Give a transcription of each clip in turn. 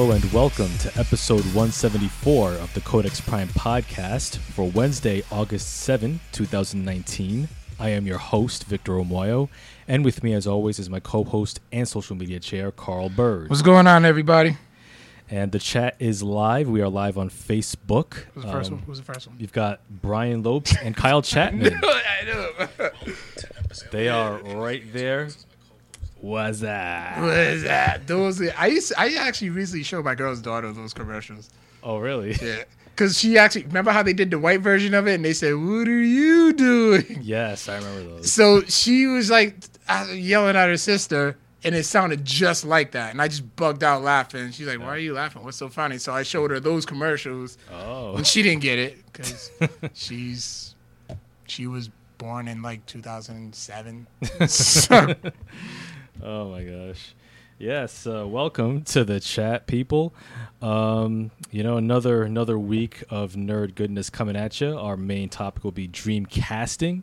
Hello and welcome to episode 174 of the Codex Prime podcast for Wednesday, August 7, 2019. I am your host, Victor Omoyo, and with me, as always, is my co host and social media chair, Carl Bird. What's going on, everybody? And the chat is live. We are live on Facebook. Who's the first Um, one? Who's the first one? You've got Brian Lopes and Kyle Chapman. I know. They are right there. What's that? What is that? Those I used. I actually recently showed my girl's daughter those commercials. Oh, really? Yeah, because she actually remember how they did the white version of it, and they said, "What are you doing?" Yes, I remember those. So she was like uh, yelling at her sister, and it sounded just like that. And I just bugged out laughing. She's like, "Why are you laughing? What's so funny?" So I showed her those commercials, Oh. and she didn't get it because she's she was born in like 2007. so, Oh my gosh. Yes, uh, welcome to the chat, people. Um, you know, another another week of nerd goodness coming at you. Our main topic will be dream casting,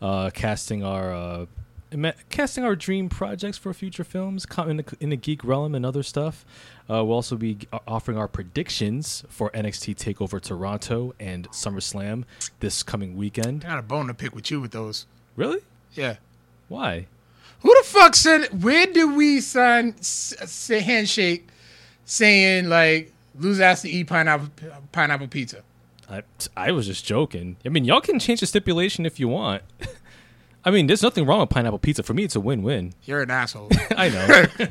uh, casting our uh, ima- casting our dream projects for future films in the, in the geek realm and other stuff. Uh, we'll also be offering our predictions for NXT Takeover Toronto and SummerSlam this coming weekend. I got a bone to pick with you with those. Really? Yeah. Why? Who the fuck said? Where did we sign s- s- handshake saying like lose ass to eat pineapple pineapple pizza? I, I was just joking. I mean, y'all can change the stipulation if you want. I mean, there's nothing wrong with pineapple pizza. For me, it's a win-win. You're an asshole. I know.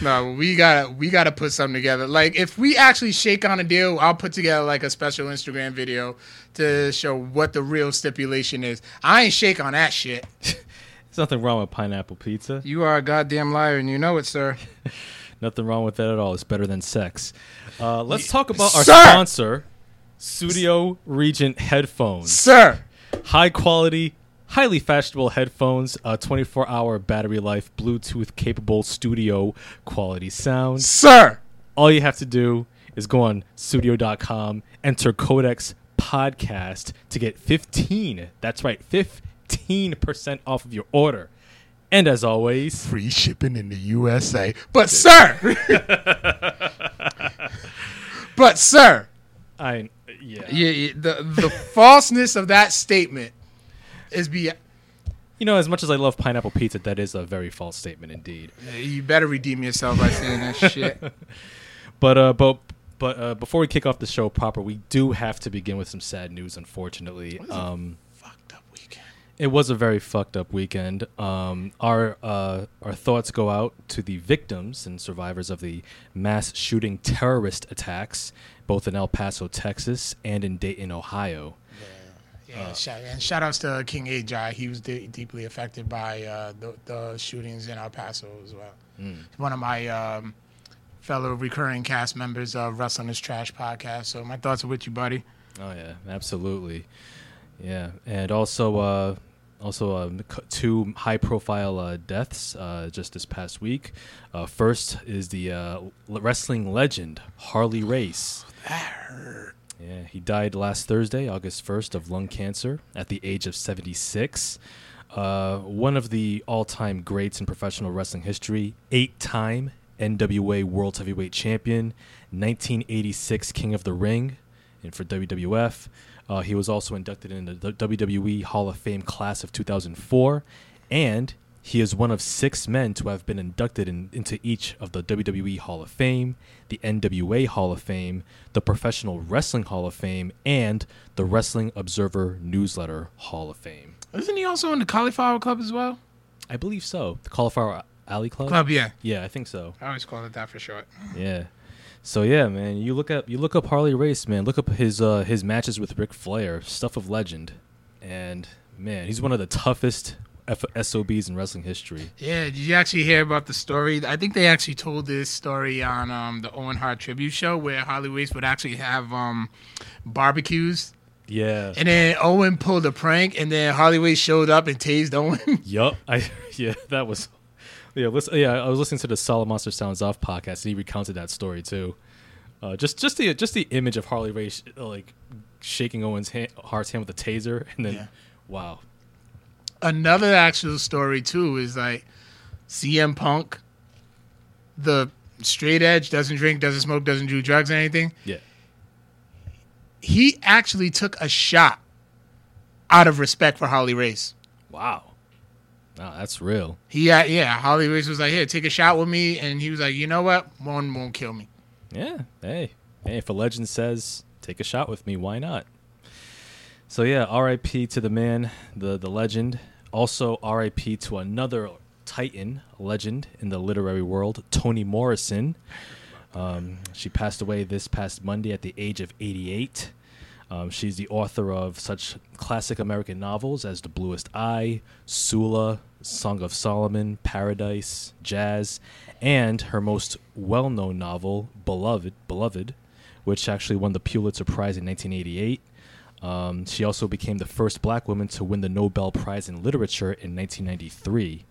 no, we gotta we gotta put something together. Like if we actually shake on a deal, I'll put together like a special Instagram video to show what the real stipulation is. I ain't shake on that shit. There's nothing wrong with pineapple pizza. You are a goddamn liar, and you know it, sir. Nothing wrong with that at all. It's better than sex. Uh, let's talk about our Sir! sponsor, Studio Regent Headphones. Sir, High quality, highly fashionable headphones, uh, 24 hour battery life, Bluetooth capable studio quality sound. sir. all you have to do is go on studio.com, enter Codex Podcast to get 15. That's right, 15% off of your order. And as always, Free shipping in the USA. But sir, but sir, I yeah. yeah, yeah, the the falseness of that statement is be. You know, as much as I love pineapple pizza, that is a very false statement indeed. You better redeem yourself by saying that shit. But uh but but uh, before we kick off the show proper, we do have to begin with some sad news unfortunately. Um Fucked up weekend. It was a very fucked up weekend. Um, our uh, our thoughts go out to the victims and survivors of the mass shooting terrorist attacks, both in El Paso, Texas, and in Dayton, Ohio. Yeah, shout, and shout outs to King Ajay. He was de- deeply affected by uh, the, the shootings in El Paso as well. He's one of my um, fellow recurring cast members of Wrestling is Trash podcast. So my thoughts are with you, buddy. Oh yeah, absolutely. Yeah, and also uh, also uh, two high profile uh, deaths uh, just this past week. Uh, first is the uh, wrestling legend Harley Race. Yeah, he died last Thursday, August 1st, of lung cancer at the age of 76. Uh, one of the all time greats in professional wrestling history, eight time NWA World Heavyweight Champion, 1986 King of the Ring, and for WWF. Uh, he was also inducted into the WWE Hall of Fame class of 2004, and he is one of six men to have been inducted in, into each of the WWE Hall of Fame, the NWA Hall of Fame, the Professional Wrestling Hall of Fame, and the Wrestling Observer Newsletter Hall of Fame. Isn't he also in the Cauliflower Club as well? I believe so. The Cauliflower Alley Club? Club, yeah. Yeah, I think so. I always call it that for short. Yeah. So yeah, man, you look up you look up Harley Race, man. Look up his uh, his matches with Ric Flair, stuff of legend, and man, he's one of the toughest F- SOBs in wrestling history. Yeah, did you actually hear about the story? I think they actually told this story on um, the Owen Hart tribute show where Harley Race would actually have um, barbecues. Yeah. And then Owen pulled a prank, and then Harley Race showed up and tased Owen. Yup. I yeah, that was yeah. Listen, yeah, I was listening to the Solid Monster Sounds Off podcast, and he recounted that story too. Uh, just just the just the image of Harley Race uh, like shaking Owen's hand, Hart's hand with a taser, and then Yeah. wow, Another actual story too is like CM Punk, the straight edge, doesn't drink, doesn't smoke, doesn't do drugs or anything. Yeah. He actually took a shot out of respect for Harley Race. Wow. Wow, that's real. He, uh, yeah, Harley Race was like, "Here, take a shot with me," and he was like, "You know what? One won't kill me." Yeah. Hey. Hey, if a legend says take a shot with me, why not? So yeah, R.I.P. to the man, the the legend. Also R.I.P. to another titan, legend in the literary world, Toni Morrison. Um, she passed away this past Monday at the age of 88. Um, she's the author of such classic American novels as The Bluest Eye, Sula, Song of Solomon, Paradise, Jazz, and her most well-known novel, Beloved, Beloved, which actually won the Pulitzer Prize in 1988. Um, she also became the first black woman to win the Nobel Prize in Literature in 1993.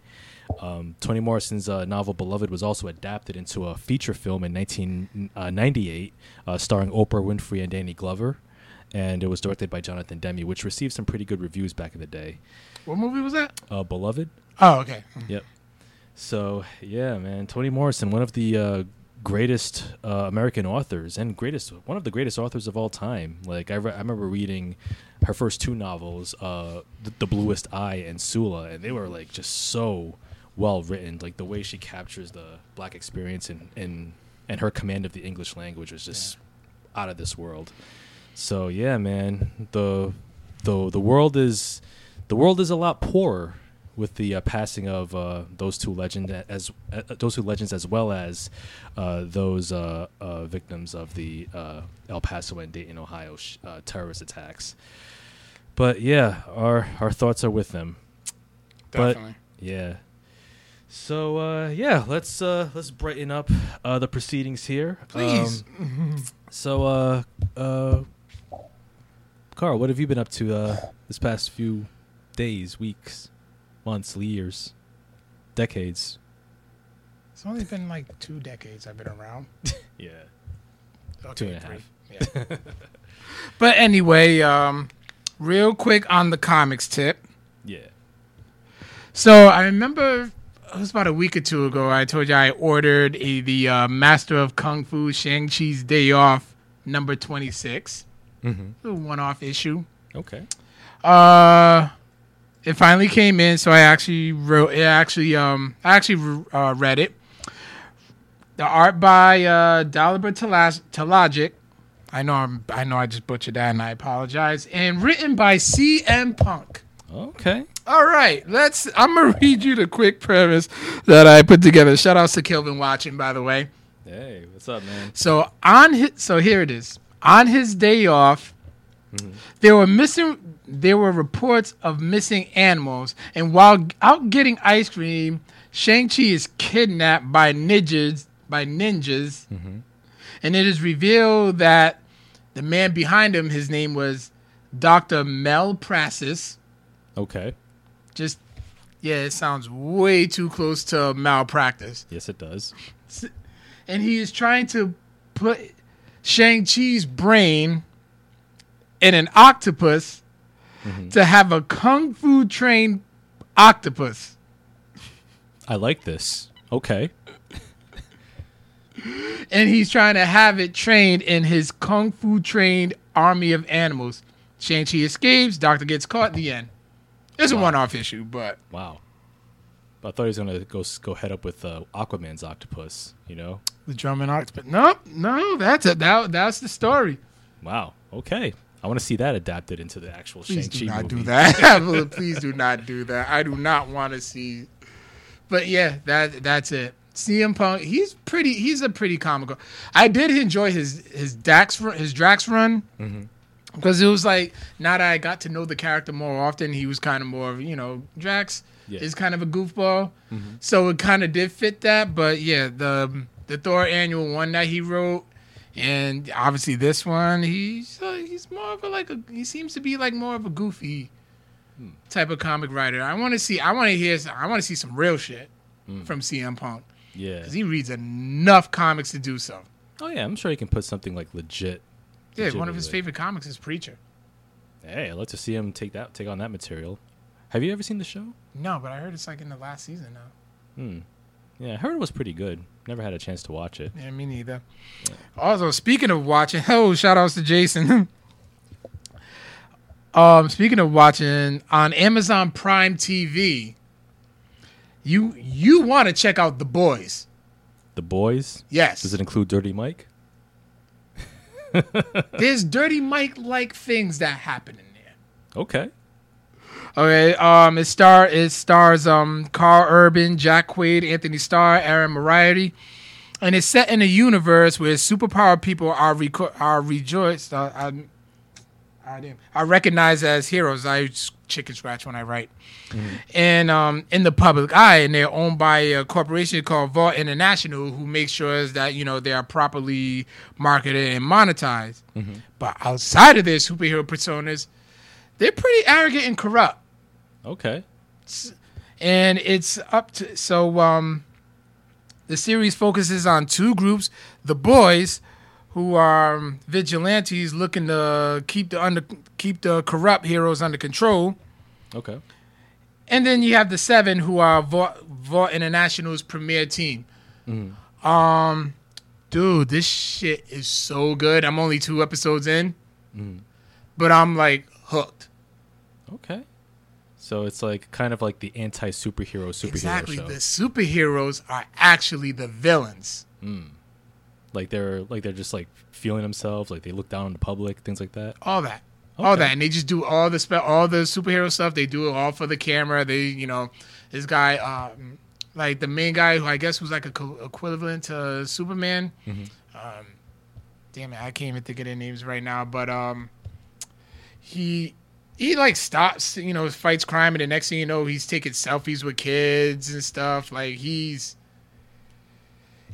Um, Toni Morrison's uh, novel Beloved was also adapted into a feature film in 1998, uh, starring Oprah Winfrey and Danny Glover, and it was directed by Jonathan Demme, which received some pretty good reviews back in the day. What movie was that? Uh, Beloved. Oh, okay. Yep. So yeah, man, Toni Morrison, one of the uh, greatest uh, American authors and greatest one of the greatest authors of all time. Like I, re- I remember reading her first two novels, uh, the, the Bluest Eye and Sula, and they were like just so well written. Like the way she captures the black experience and and and her command of the English language was just out of this world. So yeah, man, the the the world is the world is a lot poorer with the uh, passing of uh, those two legends as uh, those two legends as well as uh, those uh, uh, victims of the El Paso and Dayton, Ohio sh- terrorist attacks. But yeah, our our thoughts are with them. Definitely. But yeah. So yeah, let's let's brighten up the proceedings here. Please. Um, so Carl, what have you been up to this past few days, weeks? months, years, decades. It's only been like two decades I've been around. yeah. Okay, two and a three. Yeah. but anyway, um, real quick on the comics tip. Yeah. So I remember it was about a week or two ago. I told you I ordered a, the uh, Master of Kung Fu Shang Chi's Day Off number twenty six. Mm-hmm. A one off issue. Okay. Uh, it finally came in, so I actually wrote. It actually, um, I actually uh, read it. The art by uh, Dalibor Talajic. I know I'm, I know I just butchered that, and I apologize. And written by CM Punk. Okay. All right, let's. I'm gonna read you the quick premise that I put together. Shout out to Kelvin watching, by the way. Hey, what's up, man? So on his, so here it is. On his day off, mm-hmm. there were missing there were reports of missing animals, and while out getting ice cream, Shang-Chi is kidnapped by ninjas by ninjas. Mm-hmm. And it is revealed that the man behind him, his name was Dr. Mel Malpractice. Okay. Just yeah, it sounds way too close to malpractice. Yes, it does. And he is trying to put Shang-Chi's brain in an octopus mm-hmm. to have a kung fu trained octopus. I like this. Okay. and he's trying to have it trained in his kung fu trained army of animals. Shang-Chi escapes, Doctor gets caught, in the end. It's wow. a one off issue, but. Wow. I thought he was gonna go go head up with uh, Aquaman's octopus. You know, the German octopus. No, no, that's it. That that's the story. Wow. Okay. I want to see that adapted into the actual Please Shang-Chi do not movie. do that. Please do not do that. I do not want to see. But yeah, that that's it. CM Punk, he's pretty. He's a pretty comical. I did enjoy his his Dax his Drax run mm-hmm. because it was like now that I got to know the character more often, he was kind of more of you know Drax yeah. is kind of a goofball, mm-hmm. so it kind of did fit that. But yeah, the the Thor annual one that he wrote and obviously this one, he's uh, he's more of a like a he seems to be like more of a goofy hmm. type of comic writer. I want to see I want to hear I want to see some real shit hmm. from CM Punk. Yeah, because he reads enough comics to do so. Oh yeah, I'm sure he can put something like legit. Yeah, one of his favorite comics is Preacher. Hey, I'd love to see him take that take on that material. Have you ever seen the show? No, but I heard it's like in the last season now. Hmm. Yeah, I heard it was pretty good. Never had a chance to watch it. Yeah, me neither. Also, speaking of watching, oh, shout outs to Jason. um, speaking of watching on Amazon Prime TV, you you want to check out The Boys? The Boys. Yes. Does it include Dirty Mike? There's Dirty Mike like things that happen in there. Okay. Okay, um, it star it stars um Karl Urban, Jack Quaid, Anthony Starr, Erin Moriarty, and it's set in a universe where superpowered people are reco- are rejoiced. Uh, I, I, damn, I recognize as heroes. I chicken scratch when I write, and um in the public eye, and they're owned by a corporation called Vought International, who makes sure that you know they are properly marketed and monetized. But outside of their superhero personas, they're pretty arrogant and corrupt Okay. and it's up to so um the series focuses on two groups the boys who are vigilantes looking to keep the under keep the corrupt heroes under control. Okay. and then you have the seven who are Vought, Vought International's premier team. Um dude this shit is so good. I'm only two episodes in. But i'm like hooked. Okay. So it's like kind of like the anti superhero superhero exactly. show. the superheroes are actually the villains. Like they're like they're just like feeling themselves, like they look down on the public, things like that. all that. All that. And they just do all the spe- all the superhero stuff. They do it all for the camera. They you know this guy um like the main guy who i guess was like a co- equivalent to superman. Um damn it. I can't even think of their names right now. But um he he like stops you know fights crime and the next thing you know he's taking selfies with kids and stuff like he's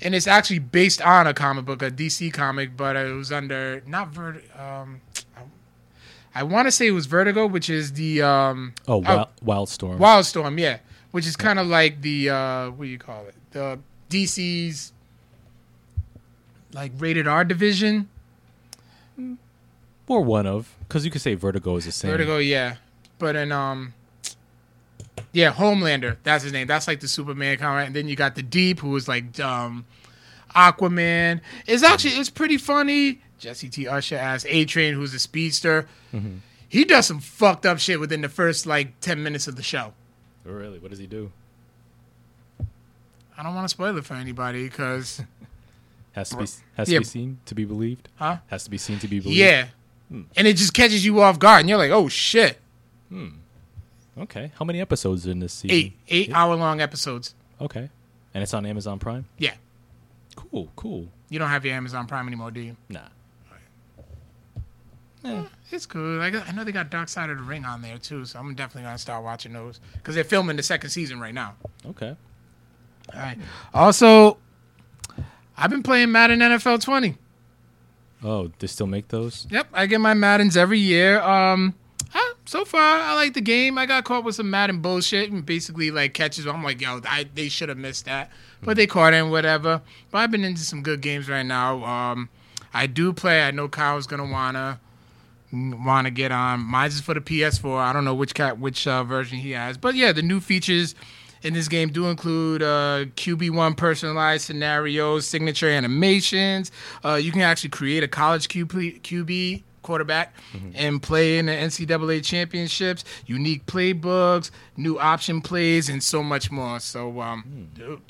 and it's actually based on a comic book, a DC comic, but it was under not Vert. Um, I, I want to say it was Vertigo, which is the um, Oh, Wild, Wildstorm. Wildstorm, yeah, which is kind of like the uh, what do you call it? The DC's like rated R division. or one of, because you could say Vertigo is the same. Vertigo, yeah, but in um, yeah, Homelander, that's his name. That's like the Superman comic, and then you got the Deep, who was like um, Aquaman. It's actually it's pretty funny. Jessie T. Usher as A Train, who's a speedster. He does some fucked up shit within the first like ten minutes of the show. Oh, really? What does he do? I don't want to spoil it for anybody because Has to be has to Yeah. be seen to be believed. Huh? Has to be seen to be believed. yeah, and it just catches you off guard, and you're like, oh shit, hmm. Okay. How many episodes in this season? eight eight hour long episodes. Okay. And it's on Amazon Prime. Yeah, Cool. Cool. you don't have your Amazon Prime anymore, do you? Nah. Eh, it's cool. Like I know they got Dark Side of the Ring on there too, so I'm definitely gonna start watching those because they're filming the second season right now. Okay. All right. Also, I've been playing Madden NFL 20. Oh, they still make those? Yep, I get my Maddens every year. Um, ah, so far I like the game. I got caught with some Madden bullshit and basically like catches. I'm like, yo, I, they should have missed that, but they caught and whatever. But I've been into some good games right now. Um, I do play. I know Kyle's gonna wanna wanna get on. Mine's is for the PS4. I don't know which cat which uh, version he has, but yeah, the new features in this game do include uh, QB1 personalized scenarios, signature animations. Uh, you can actually create a college QB, QB quarterback and play in the NCAA championships, unique playbooks, new option plays, and so much more. So, um, dude,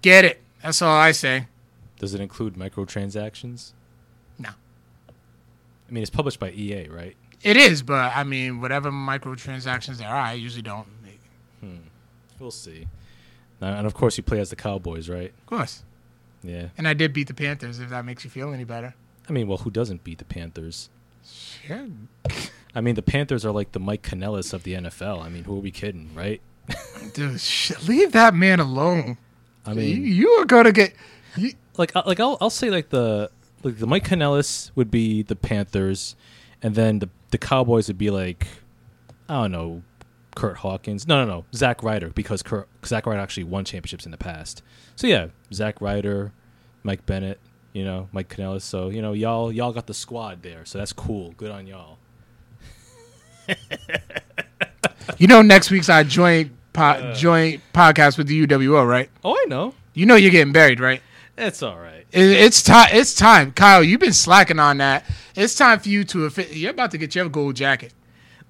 get it. That's all I say. Does it include microtransactions? No. I mean, it's published by EA, right? It is, but I mean, whatever microtransactions there are, I usually don't make. We'll see. And of course, you play as the Cowboys, right? Of course. Yeah. And I did beat the Panthers, if that makes you feel any better. I mean, well, who doesn't beat the Panthers? Yeah. I mean, the Panthers are like the Mike Kanellis of the NFL. I mean, who are we kidding, right? Dude, sh- leave that man alone. I mean, you are going to get. You, like, uh, like I'll, I'll say like the like the Mike Kanellis would be the Panthers, and then the the Cowboys would be like, I don't know, Kurt Hawkins. No, no, no, Zack Ryder because Kurt, Zack Ryder actually won championships in the past. So yeah, Zack Ryder, Mike Bennett, you know, Mike Kanellis. So you know, y'all y'all got the squad there. So that's cool. Good on y'all. you know, next week's our joint po- uh. joint podcast with the UWO, right? Oh, I know. You know you're getting buried, right? It's all right. It, it's time. It's time, Kyle. You've been slacking on that. It's time for you to. affi- You're about to get your gold jacket.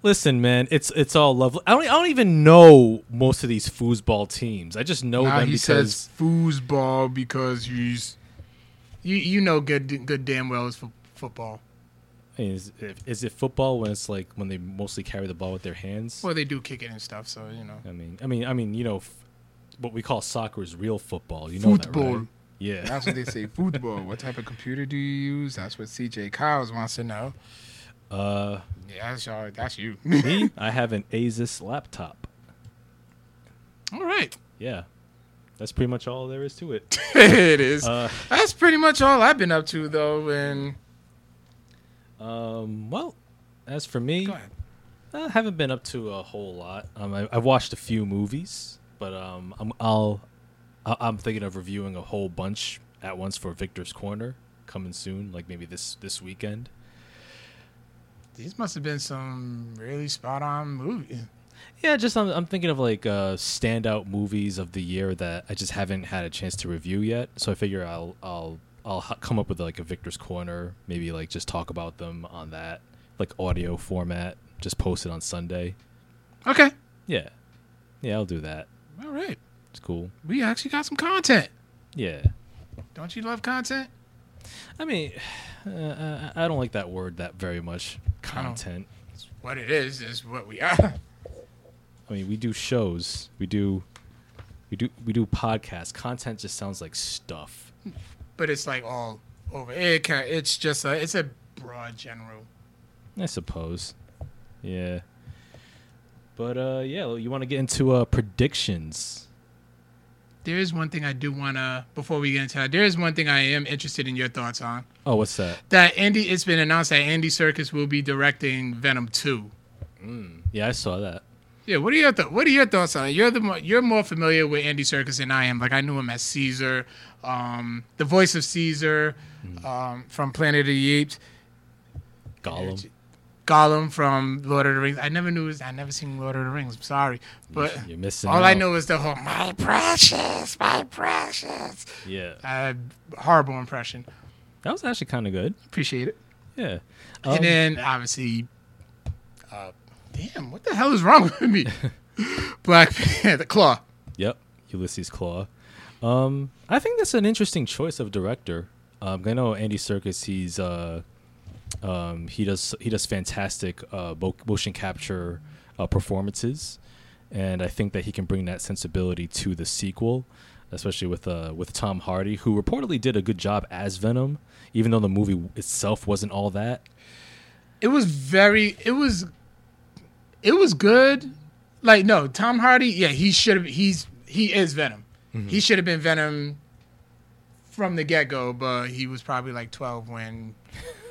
Listen, man, it's it's all lovely. I don't I don't even know most of these foosball teams. I just know Now them he because says foosball because he's. You you know good good damn well it's fo- football. I mean, is, is it football when it's like when they mostly carry the ball with their hands? Well, they do kick it and stuff, so you know. I mean, I mean, I mean, you know, f- what we call soccer is real football. You know that, Football. right? Yeah. That's what they say. Football. What type of computer do you use? That's what CJ Kyles wants to know. Uh, Yeah, that's y'all. That's you. me, I have an Asus laptop. All right. Yeah, that's pretty much all there is to it. it is. Uh, That's pretty much all I've been up to, though. And um, well, as for me. I haven't been up to a whole lot. Um, I, I've watched a few movies, but um, I'm, I'll, I'm thinking of reviewing a whole bunch at once for Victor's Corner coming soon, like maybe this this weekend. These must have been some really spot on movies. Yeah, just I'm, I'm thinking of like uh, standout movies of the year that I just haven't had a chance to review yet. So I figure I'll I'll I'll come up with like a Victor's Corner, maybe like just talk about them on that like audio format, just post it on Sunday. Okay. Yeah, yeah, I'll do that. All right. It's cool. We actually got some content. Yeah, Don't you love content? I mean, uh, I I don't like that word that very much. Content. It's what it is is what we are. I mean, we do shows. We do. We do we do podcasts. Content just sounds like stuff. but it's like all over. It can, it's just a it's a broad general. I suppose. Yeah. But uh yeah, you want to get into uh predictions. There is one thing I do want to before we get into that. There is one thing I am interested in your thoughts on. Oh, what's that? That Andy, it's been announced that Andy Serkis will be directing Venom Two. Yeah, I saw that. Yeah, what are your th- what are your thoughts on it? You're the more, you're more familiar with Andy Serkis than I am. Like I knew him as Caesar, um, the voice of Caesar um, from Planet of the Apes. Gollum. Gollum from Lord of the Rings. I never knew. His, I never seen Lord of the Rings. I'm sorry, but You're missing all I know is the whole "My precious, my precious." Yeah. Uh, horrible impression. That was actually kind of good. Appreciate it. Yeah. Um, and then obviously, uh, damn, what the hell is wrong with me? Black Panther, the Claw. Yep, Ulysses Klaue. Um, I think that's an interesting choice of director. Um, I know Andy Serkis. He's uh, um, he does he does fantastic uh, mo- motion capture uh, performances, and I think that he can bring that sensibility to the sequel, especially with uh, with Tom Hardy, who reportedly did a good job as Venom, even though the movie itself wasn't all that. It was very. It was. It was good. Like no, Tom Hardy. Yeah, he should have. He's he is Venom. He should have been Venom from the get go, but he was probably like twelve when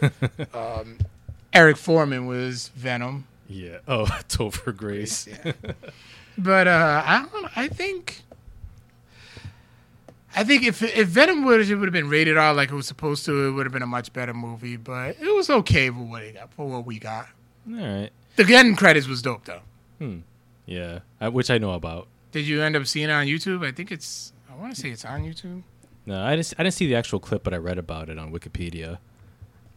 um, Eric Forman was Venom. Yeah. Oh, Topher Grace. Yeah. but uh, I don't. I think. I think if if Venom would would have been rated R like it was supposed to, it would have been a much better movie. But it was okay for what it got for what we got. All right. The end credits was dope though. Hmm. Yeah, I, which I know about. Did you end up seeing it on YouTube? I think it's. I want to say it's on YouTube. No, I didn't. I didn't see the actual clip, but I read about it on Wikipedia.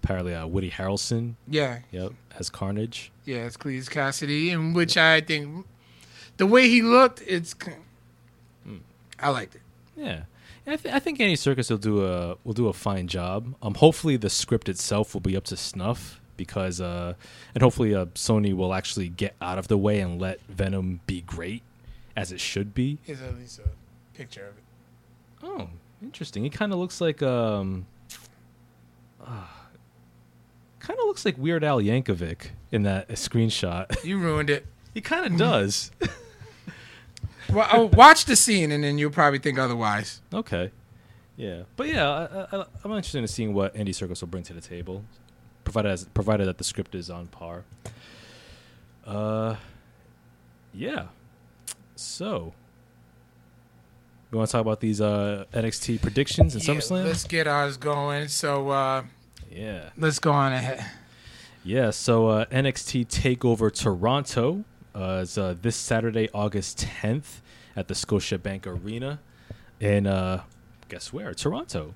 Apparently, uh, Woody Harrelson, Yeah, yep, as Carnage. yeah, it's Cletus Kasady, in which I think the way he looked, it's. I liked it. Yeah, I, th- I think Andy Serkis will do a will do a fine job. Um, hopefully the script itself will be up to snuff because, uh, and hopefully uh, Sony will actually get out of the way and let Venom be great as it should be. Here's at least a picture of it. Oh, interesting. He kind of looks like um, kind of looks like Weird Al Yankovic in that screenshot. You ruined it. he kind of does. Well, I'll watch the scene and then you'll probably think otherwise. okay, yeah, but yeah, I, I, I'm interested in seeing what Andy Serkis will bring to the table, provided as provided that the script is on par. Uh, yeah. So, we want to talk about these uh NXT predictions and Yeah, SummerSlam. let's get ours going. So uh, yeah. let's go on ahead. Yeah, so uh, NXT Takeover Toronto uh, is uh, this Saturday, August 10th, at the Scotiabank Arena in uh, guess where? Toronto.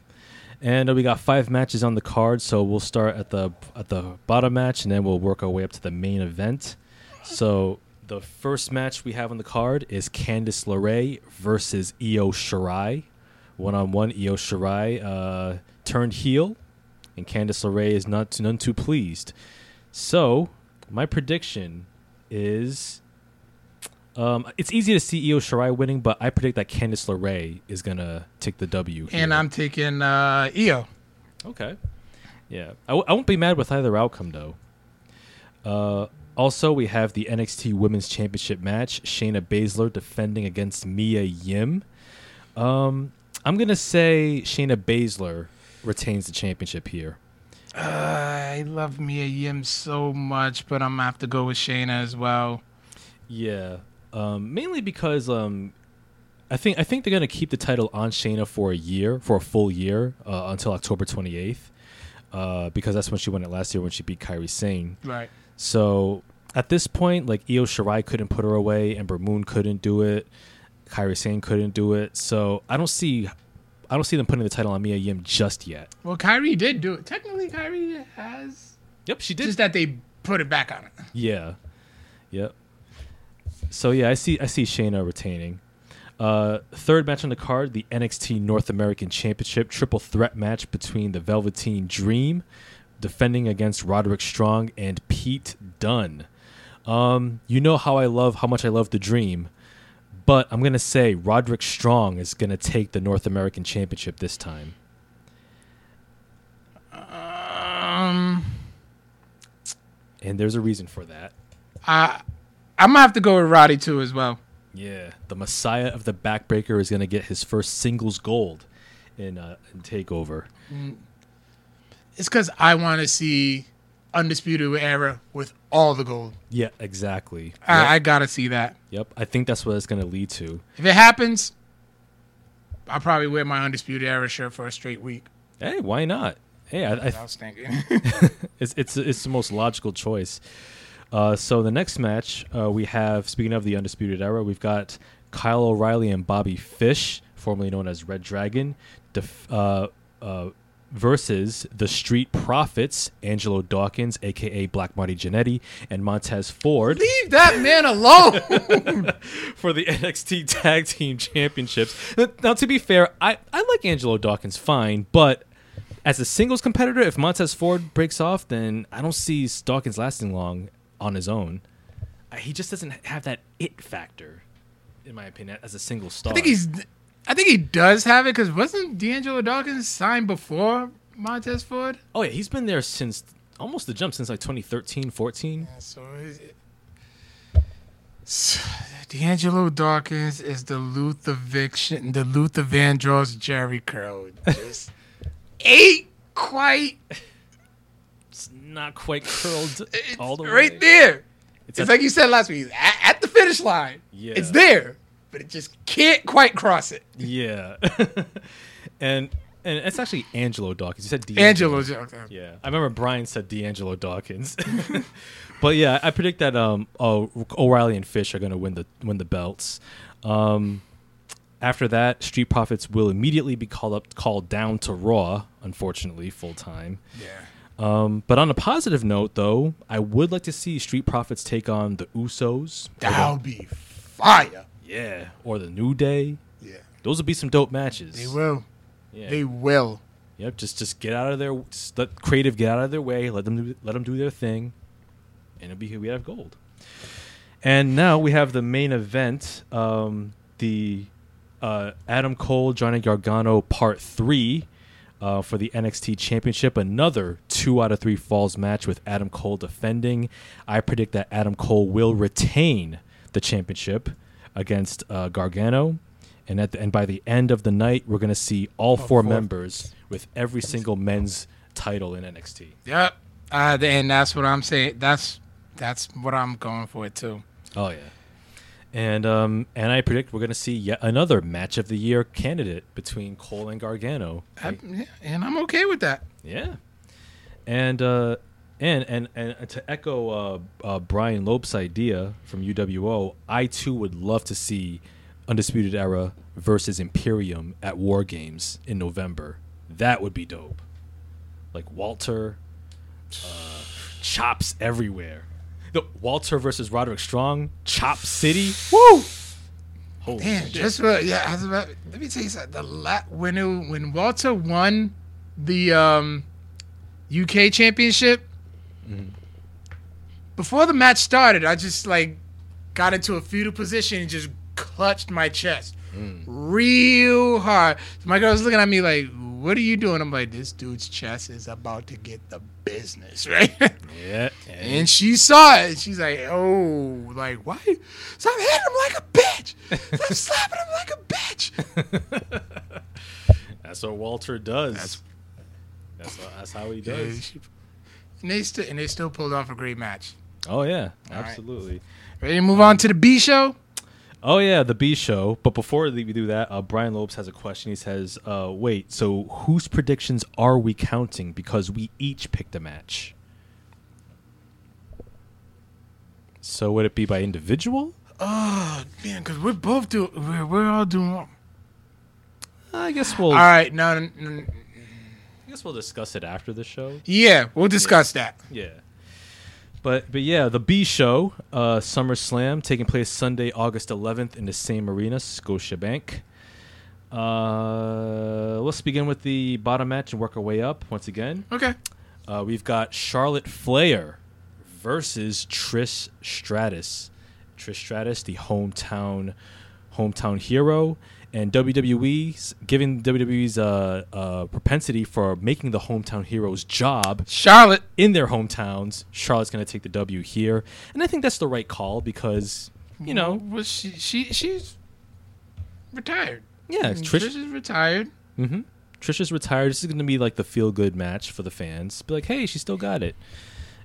And uh, we got five matches on the card, so we'll start at the at the bottom match, and then we'll work our way up to the main event. So the first match we have on the card is Candice LeRae versus Io Shirai. One on one, Io Shirai uh, turned heel, and Candice LeRae is not none too pleased. So my prediction is um, it's easy to see Io Shirai winning, but I predict that Candice LeRae is gonna take the W. And. I'm taking uh, Io. okay. Yeah, I, w- I won't be mad with either outcome though. Uh, also, we have the NXT Women's Championship match: Shayna Baszler defending against Mia Yim. Um, I'm gonna say Shayna Baszler retains the championship here. Uh, I love Mia Yim so much, but I'm gonna have to go with Shayna as well. Yeah, um, mainly because um, I think I think they're gonna keep the title on Shayna for a year, for a full year, uh, until October 28th, uh, because that's when she won it last year when she beat Kairi Sane. Right. So at this point, like Io Shirai couldn't put her away, Ember Moon couldn't do it, Kairi Sane couldn't do it. So I don't see, I don't see them putting the title on Mia Yim just yet. Well, Kairi did do it. Technically, Kairi has. Yep, she did. Just that they put it back on it. Yeah. Yep. So yeah, I see I see Shayna retaining. Uh, third match on the card, the NXT North American Championship triple threat match between the Velveteen Dream, defending against Roderick Strong and Pete Dunne. Um, you know how I love how much I love the Dream, but I'm gonna say Roderick Strong is gonna take the North American Championship this time. Um, And there's a reason for that. I I'm gonna have to go with Roddy too as well. Yeah, the Messiah of the Backbreaker is going to get his first singles gold in, uh, in Takeover. It's because I want to see Undisputed Era with all the gold. Yeah, exactly. I, Yep, I gotta see that. yep. I think that's what it's to lead to. If it happens, I'll probably wear my Undisputed Era shirt for a straight week. Hey, why not? Hey, I, I, I was thinking. it's it's it's the most logical choice. Uh, so the next match uh, we have, speaking of the undisputed era, we've got Kyle O'Reilly and Bobby Fish, formerly known as Red Dragon, def- uh, uh, versus the Street Profits, Angelo Dawkins, aka Black Marty Jannetty, and Montez Ford Leave that man alone. for the NXT Tag Team Championships. Now, to be fair, I, I like Angelo Dawkins fine, but as a singles competitor, if Montez Ford breaks off, then I don't see Dawkins lasting long on his own. He just doesn't have that it factor, in my opinion, as a single star. I think he's. I think he does have it because wasn't D'Angelo Dawkins signed before Montez Ford? Oh yeah, he's been there since almost the jump since like 2013, 14. Yeah, so is it- S- D'Angelo Dawkins is the Luther Viction, the Luther Vandross Jheri Curl. Just ain't quite It's not quite curled all the way. right there. It's, It's, like you said last week, at, at the finish line. Yeah. It's there, but it just can't quite cross it. yeah, and and it's actually Angelo Dawkins. You said D'Angelo. Angelo, Yeah, I remember Brian said D'Angelo Dawkins, but yeah, I predict that um oh, O'Reilly and Fish are gonna win the win the belts. Um, after that, Street Profits will immediately be called up called down to Raw, unfortunately, full time. yeah. Um, but on a positive note, though, I would like to see Street Profits take on the Usos. That'll be fire. Yeah, or the New Day. Yeah, Those would be some dope matches. they will. Yeah. They will. Yep, just just get out of their let creative get out of their way. Let them do, let them do their thing, and it'll be we have gold. And now we have the main event, um, the uh, Adam Cole Johnny Gargano Part Three uh, for the NXT Championship. Another two out of three falls match with Adam Cole defending. I predict that Adam Cole will retain the championship against uh, Gargano. And at the, and by the end of the night, we're going to see all four four. members with every single men's title in NXT. Yep. Uh, and that's what I'm saying. That's that's what I'm going for it too. Oh yeah. And um and I predict we're going to see yet another match of the year candidate between Cole and Gargano. I, and I'm okay with that. Yeah. And uh and and and to echo uh, uh Brian Lope's idea from UWO, I too would love to see Undisputed Era versus Imperium at War Games in November. That would be dope. Like Walter, uh, chops everywhere. The Walter versus Roderick Strong, Chop City. Woo! Holy Man, shit. just for, yeah. About, let me tell you something. The la- when it, when Walter won the um, UK Championship, Mm-hmm. before the match started, I just like got into a fetal position and just clutched my chest Mm. real hard. My girl was looking at me like, "What are you doing?" I'm like, "This dude's chest is about to get the business, right?" yeah. And she saw it. And she's like, "Oh, like why? Stop hitting him like a bitch! Stop slapping him like a bitch!" That's what Walter does. That's that's, how he Yeah, does. she- and they still and they still pulled off a great match. Oh yeah, All right. absolutely. Ready to move on to the B show? Oh yeah, the B show. But before we do that, uh, Brian Lopes has a question. He says, uh, "Wait, so whose predictions are we counting? Because we each picked a match. So would it be by individual? Oh man, because we're both doing we're, we're all doing. I guess we'll. All right, no, no, no, I guess we'll discuss it after the show. yeah, we'll discuss that. Yeah. But but yeah, the B show, uh, SummerSlam, taking place Sunday, August 11th in the same arena, Scotiabank. Uh, let's begin with the bottom match and work our way up once again. Okay. Uh, we've got Charlotte Flair versus Trish Stratus. Trish Stratus, the hometown hometown hero, and WWE's giving WWE's uh, uh, propensity for making the hometown heroes job Charlotte. in their hometowns. Charlotte's going to take the W here, and I think that's the right call because you know, well, she she she's retired. yeah, Trish. Trish is retired. hmm Trisha's retired. This is going to be like the feel good match for the fans. Be like, hey, she still got it.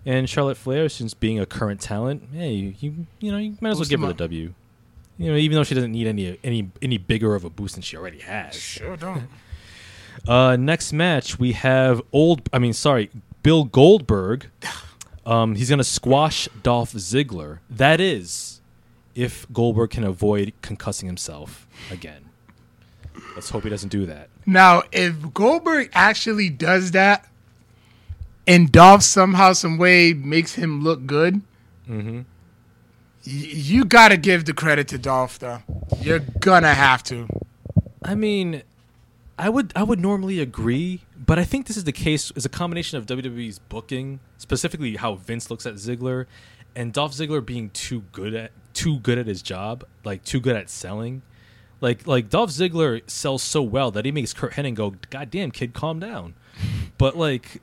And Charlotte Flair, since being a current talent, hey, you you, know you might as well Boost give her the up. W. You know, even though she doesn't need any any any bigger of a boost than she already has. Sure don't. Uh, next match we have old. I mean, sorry, Bill Goldberg. Um, he's gonna squash Dolph Ziggler. That is, if Goldberg can avoid concussing himself again. Let's hope he doesn't do that. Now, if Goldberg actually does that, and Dolph somehow, some way makes him look good, Mm-hmm. You got to give the credit to Dolph, though. You're gonna have to. I mean, I would I would normally agree, but I think this is the case is a combination of WWE's booking, specifically how Vince looks at Ziggler, and Dolph Ziggler being too good at too good at his job, like too good at selling. Like like Dolph Ziggler sells so well that he makes Curt Hennig go, "God damn, kid, calm down." but like,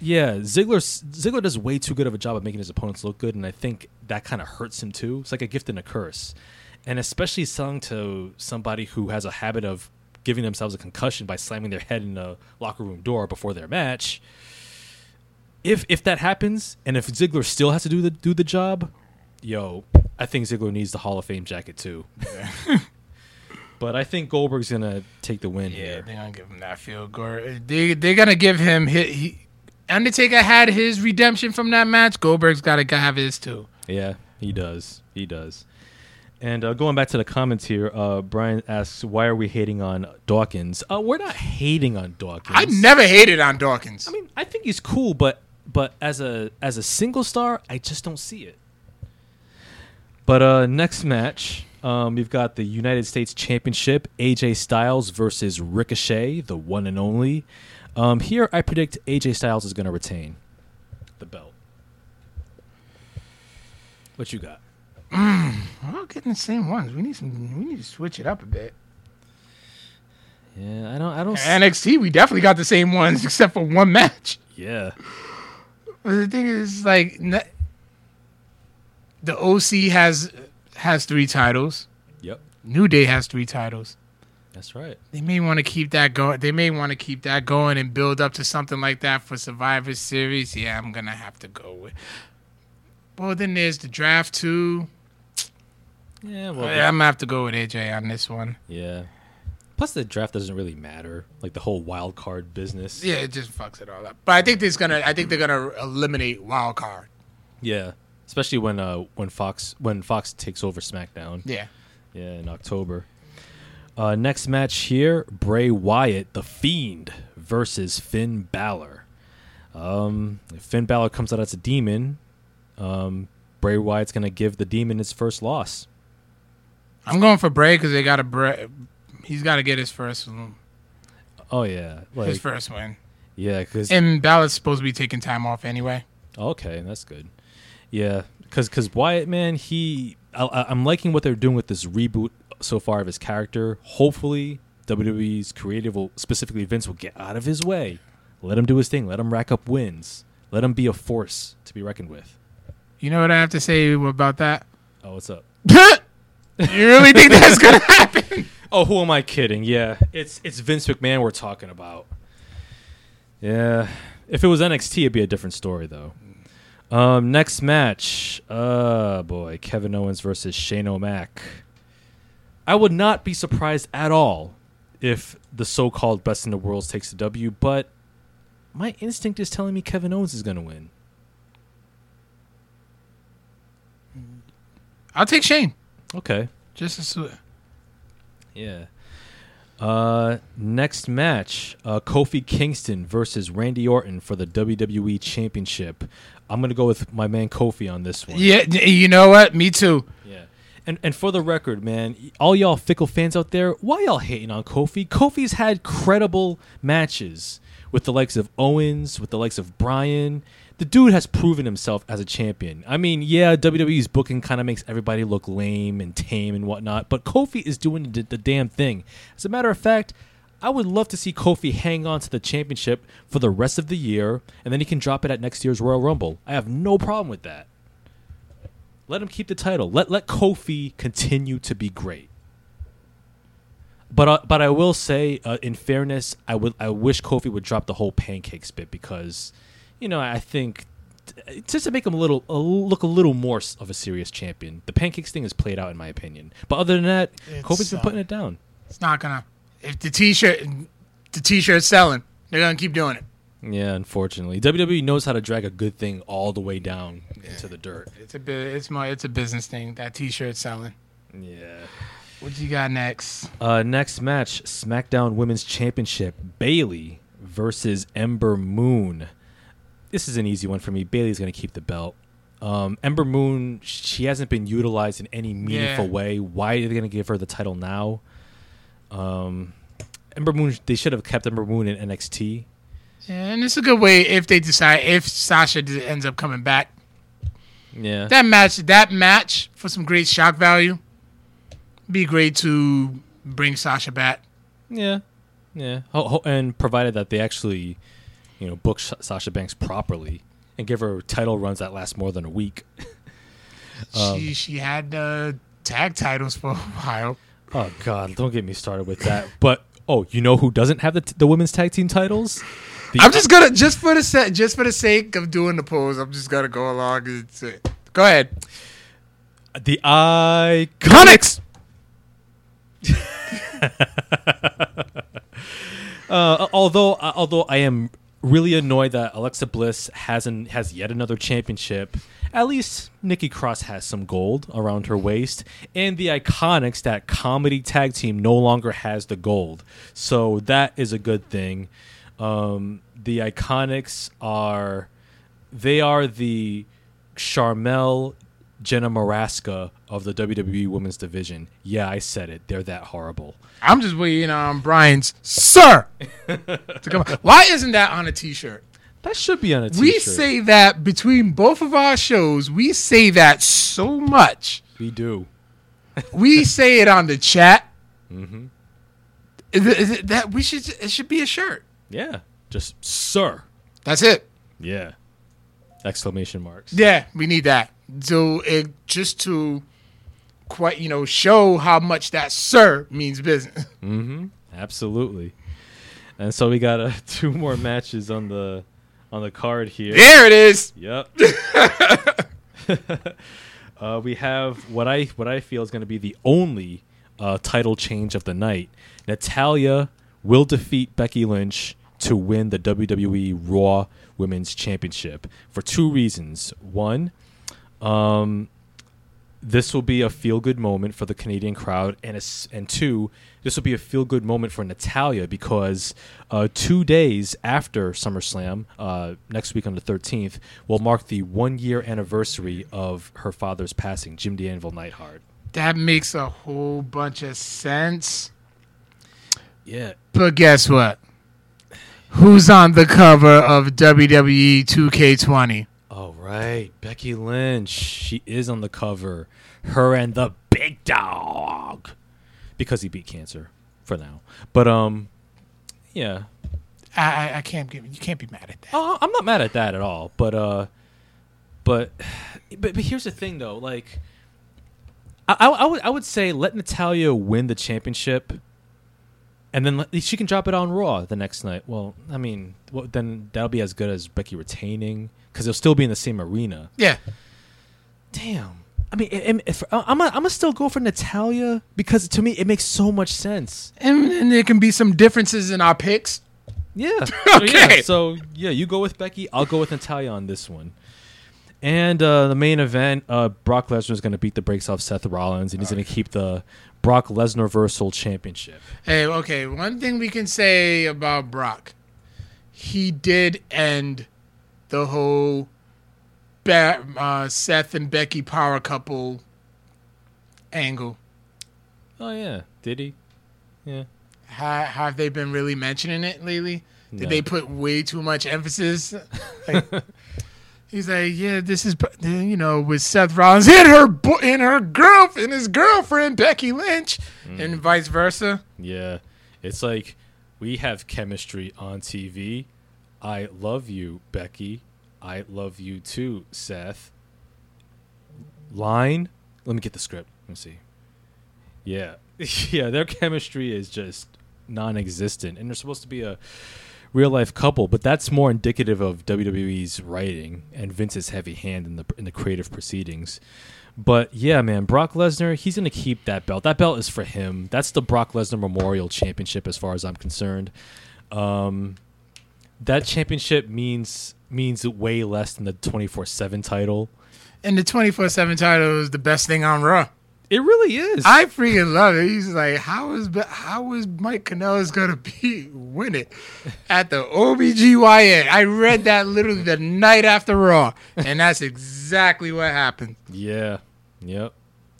yeah, Ziggler Ziggler does way too good of a job of making his opponents look good, and I think that kind of hurts him too. It's like a gift and a curse, and especially selling to somebody who has a habit of giving themselves a concussion by slamming their head in a locker room door before their match. If if that happens, and if Ziggler still has to do the do the job, yo, I think Ziggler needs the Hall of Fame jacket too. but I think Goldberg's gonna take the win Yeah, here. they're gonna give him that feel good. They they're gonna give him he, he Undertaker had his redemption from that match. Goldberg's got to have his too. Yeah, he does. He does. And uh, going back to the comments here, uh, Brian asks, "Why are we hating on Dawkins?" Uh, we're not hating on Dawkins. I never hated on Dawkins. I mean, I think he's cool, but but as a as a single star, I just don't see it. But uh, next match, um, we've got the United States Championship: AJ Styles versus Ricochet, the one and only. Um, here, I predict AJ Styles is going to retain the belt. What you got? Mm, we're all getting the same ones. We need some. We need to switch it up a bit. Yeah, I don't. I don't. s- NXT, we definitely got the same ones except for one match. yeah, But the thing is, like, the OC has has three titles. yep, New Day has three titles. that's right. They may want to keep that going. They may want to keep that going and build up to something like that for Survivor Series. Yeah, I'm gonna have to go with. Well, then there's the draft too. Yeah, well, Yeah, I'm gonna have to go with AJ on this one. yeah. Plus, the draft doesn't really matter. Like the whole wild card business. Yeah, it just fucks it all up. But I think there's gonna. I think they're gonna eliminate Wild Card. Yeah, especially when uh when Fox when Fox takes over SmackDown. Yeah. Yeah, in October. Uh, next match here: Bray Wyatt, the Fiend, versus Finn Balor. Um, if Finn Balor comes out as a demon, um, Bray Wyatt's gonna give the demon his first loss. I'm going for Bray because they got to Bray. He's got to get his first Oh yeah, like his first win. yeah, because And Balor's supposed to be taking time off anyway. Okay, that's good. Yeah, because because Wyatt, man, he I, I- I'm liking what they're doing with this reboot so far of his character. Hopefully, WWE's creative will specifically Vince will get out of his way, let him do his thing, let him rack up wins, let him be a force to be reckoned with. You know what I have to say about that? Oh, what's up? you really think that's gonna happen? Oh, who am I kidding? Yeah, it's it's Vince McMahon we're talking about. Yeah, if it was NXT, it'd be a different story though. Um, next match, uh, boy, Kevin Owens versus Shane O'Mac. I would not be surprised at all if the so-called best in the world takes the W, but my instinct is telling me Kevin Owens is going to win. I'll take Shane. Okay, Just as sw- Yeah. Uh, next match, uh, Kofi Kingston versus Randy Orton for the WWE Championship. I'm gonna go with my man Kofi on this one. Yeah, you know what? Me too. Yeah. And and for the record, man, all y'all fickle fans out there, why y'all hating on Kofi? Kofi's had credible matches with the likes of Owens, with the likes of Bryan. The dude has proven himself as a champion. I mean, yeah, WWE's booking kind of makes everybody look lame and tame and whatnot, but Kofi is doing the, the damn thing. As a matter of fact, I would love to see Kofi hang on to the championship for the rest of the year, and then he can drop it at next year's Royal Rumble. I have no problem with that. Let him keep the title. Let let Kofi continue to be great. But uh, but I will say, uh, in fairness, I would I wish Kofi would drop the whole pancakes bit because, you know, I think just to make him a little a, look a little more of a serious champion. The pancakes thing is played out in my opinion. But other than that, It's, Kofi's been uh, putting it down. It's not gonna. If the t-shirt, the t-shirt's selling, they're gonna keep doing it. Yeah, unfortunately, WWE knows how to drag a good thing all the way down into the dirt. It's a bit. It's my. It's a business thing. That t-shirt's selling. Yeah. What you got next? Uh, next match: SmackDown Women's Championship. Bayley versus Ember Moon. This is an easy one for me. Bayley's going to keep the belt. Um, Ember Moon, she hasn't been utilized in any meaningful Yeah. way. Why are they going to give her the title now? Um, Ember Moon, they should have kept Ember Moon in NXT. And it's a good way if they decide if Sasha ends up coming back. Yeah, That match, that match for some great shock value, be great to bring Sasha back. yeah, yeah. And provided that they actually, you know, book Sasha Banks properly and give her title runs that last more than a week. Um, she she had uh, tag titles for a while. Oh God, don't get me started with that. But oh, you know who doesn't have the t- the women's tag team titles? The, I'm just gonna just for the just for the sake of doing the pose, I'm just gonna go along and say, go ahead. the iconics. uh, although uh, although I am really annoyed that Alexa Bliss hasn't has yet another championship. At least Nikki Cross has some gold around her waist, and the Iconics, that comedy tag team, no longer has the gold. So that is a good thing. Um, the Iconics are they are the Charmel Jenna Maraska of the WWE Women's Division. Yeah, I said it. They're that horrible. I'm just waiting on Brian's sir to come. Why isn't that on a T-shirt? That should be on a t-shirt. We say that between both of our shows. We say that so much. we do. We say it on the chat. Mm-hmm. Is it- is it that we should? It should be a shirt. Yeah, just sir. That's it. Yeah, exclamation marks. Yeah, we need that. So it just to quite you know show how much that sir means business. Absolutely. And so we got uh, two more matches on the on the card here. There it is. Yep. uh, we have what I what I feel is going to be the only uh, title change of the night. Natalya will defeat Becky Lynch to win the WWE Raw Women's Championship for two reasons. One, um, this will be a feel good moment for the Canadian crowd, and it's, and two, this will be a feel good moment for Natalya because uh, two days after SummerSlam, uh, next week on the 13th, will mark the one year anniversary of her father's passing, Jim the Anvil Neidhart. That makes a whole bunch of sense. Yeah. But guess what? Who's on the cover of WWE 2K20? Right. Becky Lynch. She is on the cover. Her and the big dog. Because he beat cancer for now. But, um, yeah. I, I, I can't give you can't be mad at that. Oh, I'm not mad at that at all. But, uh, but, but, but here's the thing though. Like, I, I, I would, I would say let Natalya win the championship. And then let, she can drop it on Raw the next night. Well, I mean, well, then that'll be as good as Becky retaining because they'll still be in the same arena. Yeah. Damn. I mean, if, I'm gonna, I'm gonna still go for Natalya because to me it makes so much sense. And, and there can be some differences in our picks. Yeah. Okay. So yeah, you go with Becky. I'll go with Natalya on this one. And uh, the main event, uh, Brock Lesnar is going to beat the brakes off Seth Rollins, and he's going to keep the Brock Lesnar Versal Championship. Hey, okay. One thing we can say about Brock, he did end the whole uh, Seth and Becky power couple angle. Oh yeah, did he? Yeah. Ha- have they been really mentioning it lately? Did No. they put way too much emphasis? Like, he's like, yeah, this is you know with Seth Rollins and her bo- and her girl and his girlfriend Becky Lynch, Mm. and vice versa. Yeah. It's like we have chemistry on TV. I love you, Becky. I love you too, Seth. Line. Let me get the script. Let me see. Yeah. yeah, their chemistry is just non existent. And they're supposed to be a real life couple, but that's more indicative of WWE's writing and Vince's heavy hand in the in the creative proceedings. But yeah, man, Brock Lesnar, he's gonna keep that belt. That belt is for him. That's the Brock Lesnar Memorial Championship, as far as I'm concerned. Um, that championship means means way less than the 24 seven title. And the twenty four seven title is the best thing on Raw. It really is. I freaking love it. He's like, how is how is Mike Kanellis gonna be win it at the OBGYN? I read that literally the night after Raw, and that's exactly what happened. yeah. Yep.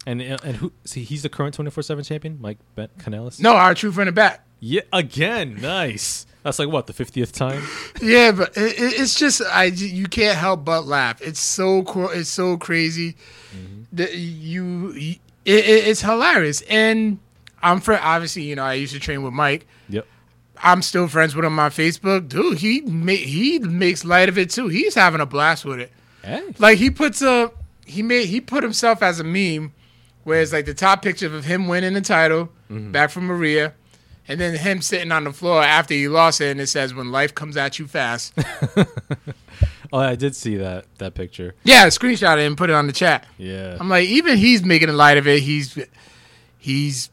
And and who? See, he's the current 24 seven champion, Mike Kanellis. No, R-Truth friend of back. Yeah. Again, nice. That's like what the 50th time. Yeah, but it, it- it's just I you can't help but laugh. It's so cool. It's so crazy. Mm-hmm. That you, it, it, it's hilarious. And I'm for obviously you know I used to train with Mike. Yep. I'm still friends with him on Facebook. Dude, he ma- he makes light of it too. He's having a blast with it. Hey. Like he puts a he made he put himself as a meme, where it's like the top picture of him winning the title mm-hmm. back from Maria, and then him sitting on the floor after he lost it, and it says "When life comes at you fast." Oh, I did see that that picture. yeah, screenshot it and put it on the chat. Yeah. I'm like, even he's making a light of it. He's he's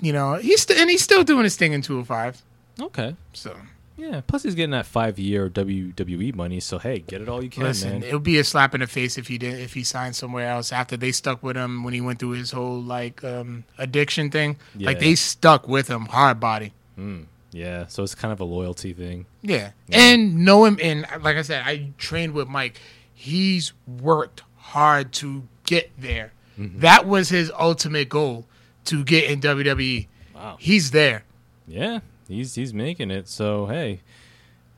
you know he's st- and he's still doing his thing in 205. Okay. So Yeah. Plus, he's getting that five year WWE money. So hey, get it all you can, Listen, man. it would be a slap in the face if he did if he signed somewhere else after they stuck with him when he went through his whole like um, addiction thing. Like they stuck with him hard body. Mm, yeah. So it's kind of a loyalty thing. Yeah. And know him and like I said, I trained with Mike. He's worked hard to get there. Mm-hmm. That was his ultimate goal to get in WWE. Wow. He's there. Yeah. He's he's making it. So hey,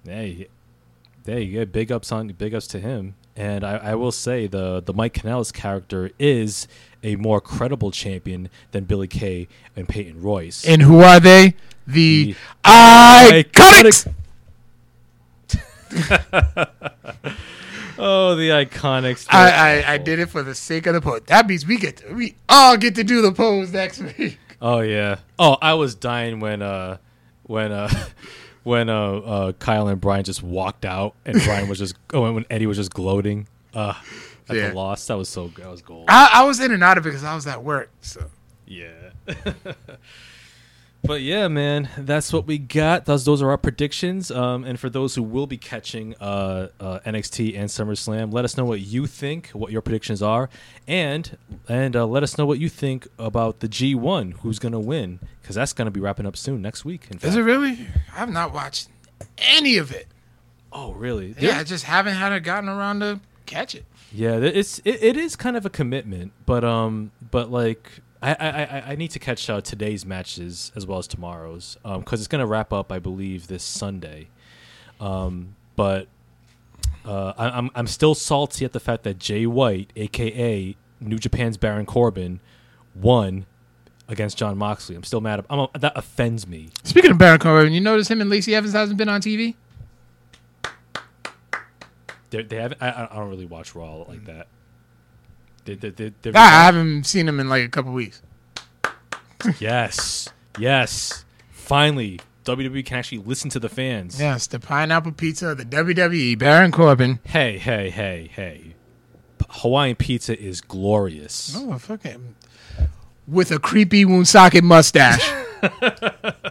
hey, you go. Big ups on big ups to him. And I, I will say the the Mike Kanellis character is a more credible champion than Billie Kay and Peyton Royce. And who are they? The, The Iconics. oh, the iconics. I, I, I did it for the sake of the pose. That means we get to, we all get to do the pose next week. Oh yeah. Oh, I was dying when uh when uh when uh, uh Kyle and Brian just walked out and Brian was just oh when Eddie was just gloating uh at Yeah. the loss. That was so that was gold. I, I was in and out of it because I was at work. So Yeah. But yeah, man, that's what we got. Those those are our predictions. Um, and for those who will be catching uh, uh, NXT and SummerSlam, let us know what you think, what your predictions are, and and uh, let us know what you think about the G1, who's gonna win, because that's gonna be wrapping up soon next week. Is it really? I've not watched any of it. Oh, really? Yeah, I just haven't had gotten around to catch it. Yeah, it's it, it is kind of a commitment, but um, but like I I, I- need to catch uh, today's matches as well as tomorrow's um because it's gonna wrap up I believe this Sunday, um but uh I, I'm I'm still salty at the fact that Jay White, aka New Japan's Baron Corbin, won against Jon Moxley. I'm still mad. I'm, that offends me. Speaking of Baron Corbin, you notice him and Lacey Evans hasn't been on TV? They're, they haven't. I, I don't really watch Raw like that. They, they, they, I haven't seen him in like a couple weeks. Yes. Yes. Finally, WWE can actually listen to the fans. Yes, the pineapple pizza of the WWE, Baron Corbin. Hey, hey, hey, hey. P- Hawaiian pizza is glorious. Oh, fuck him. With a creepy Woonsocket mustache.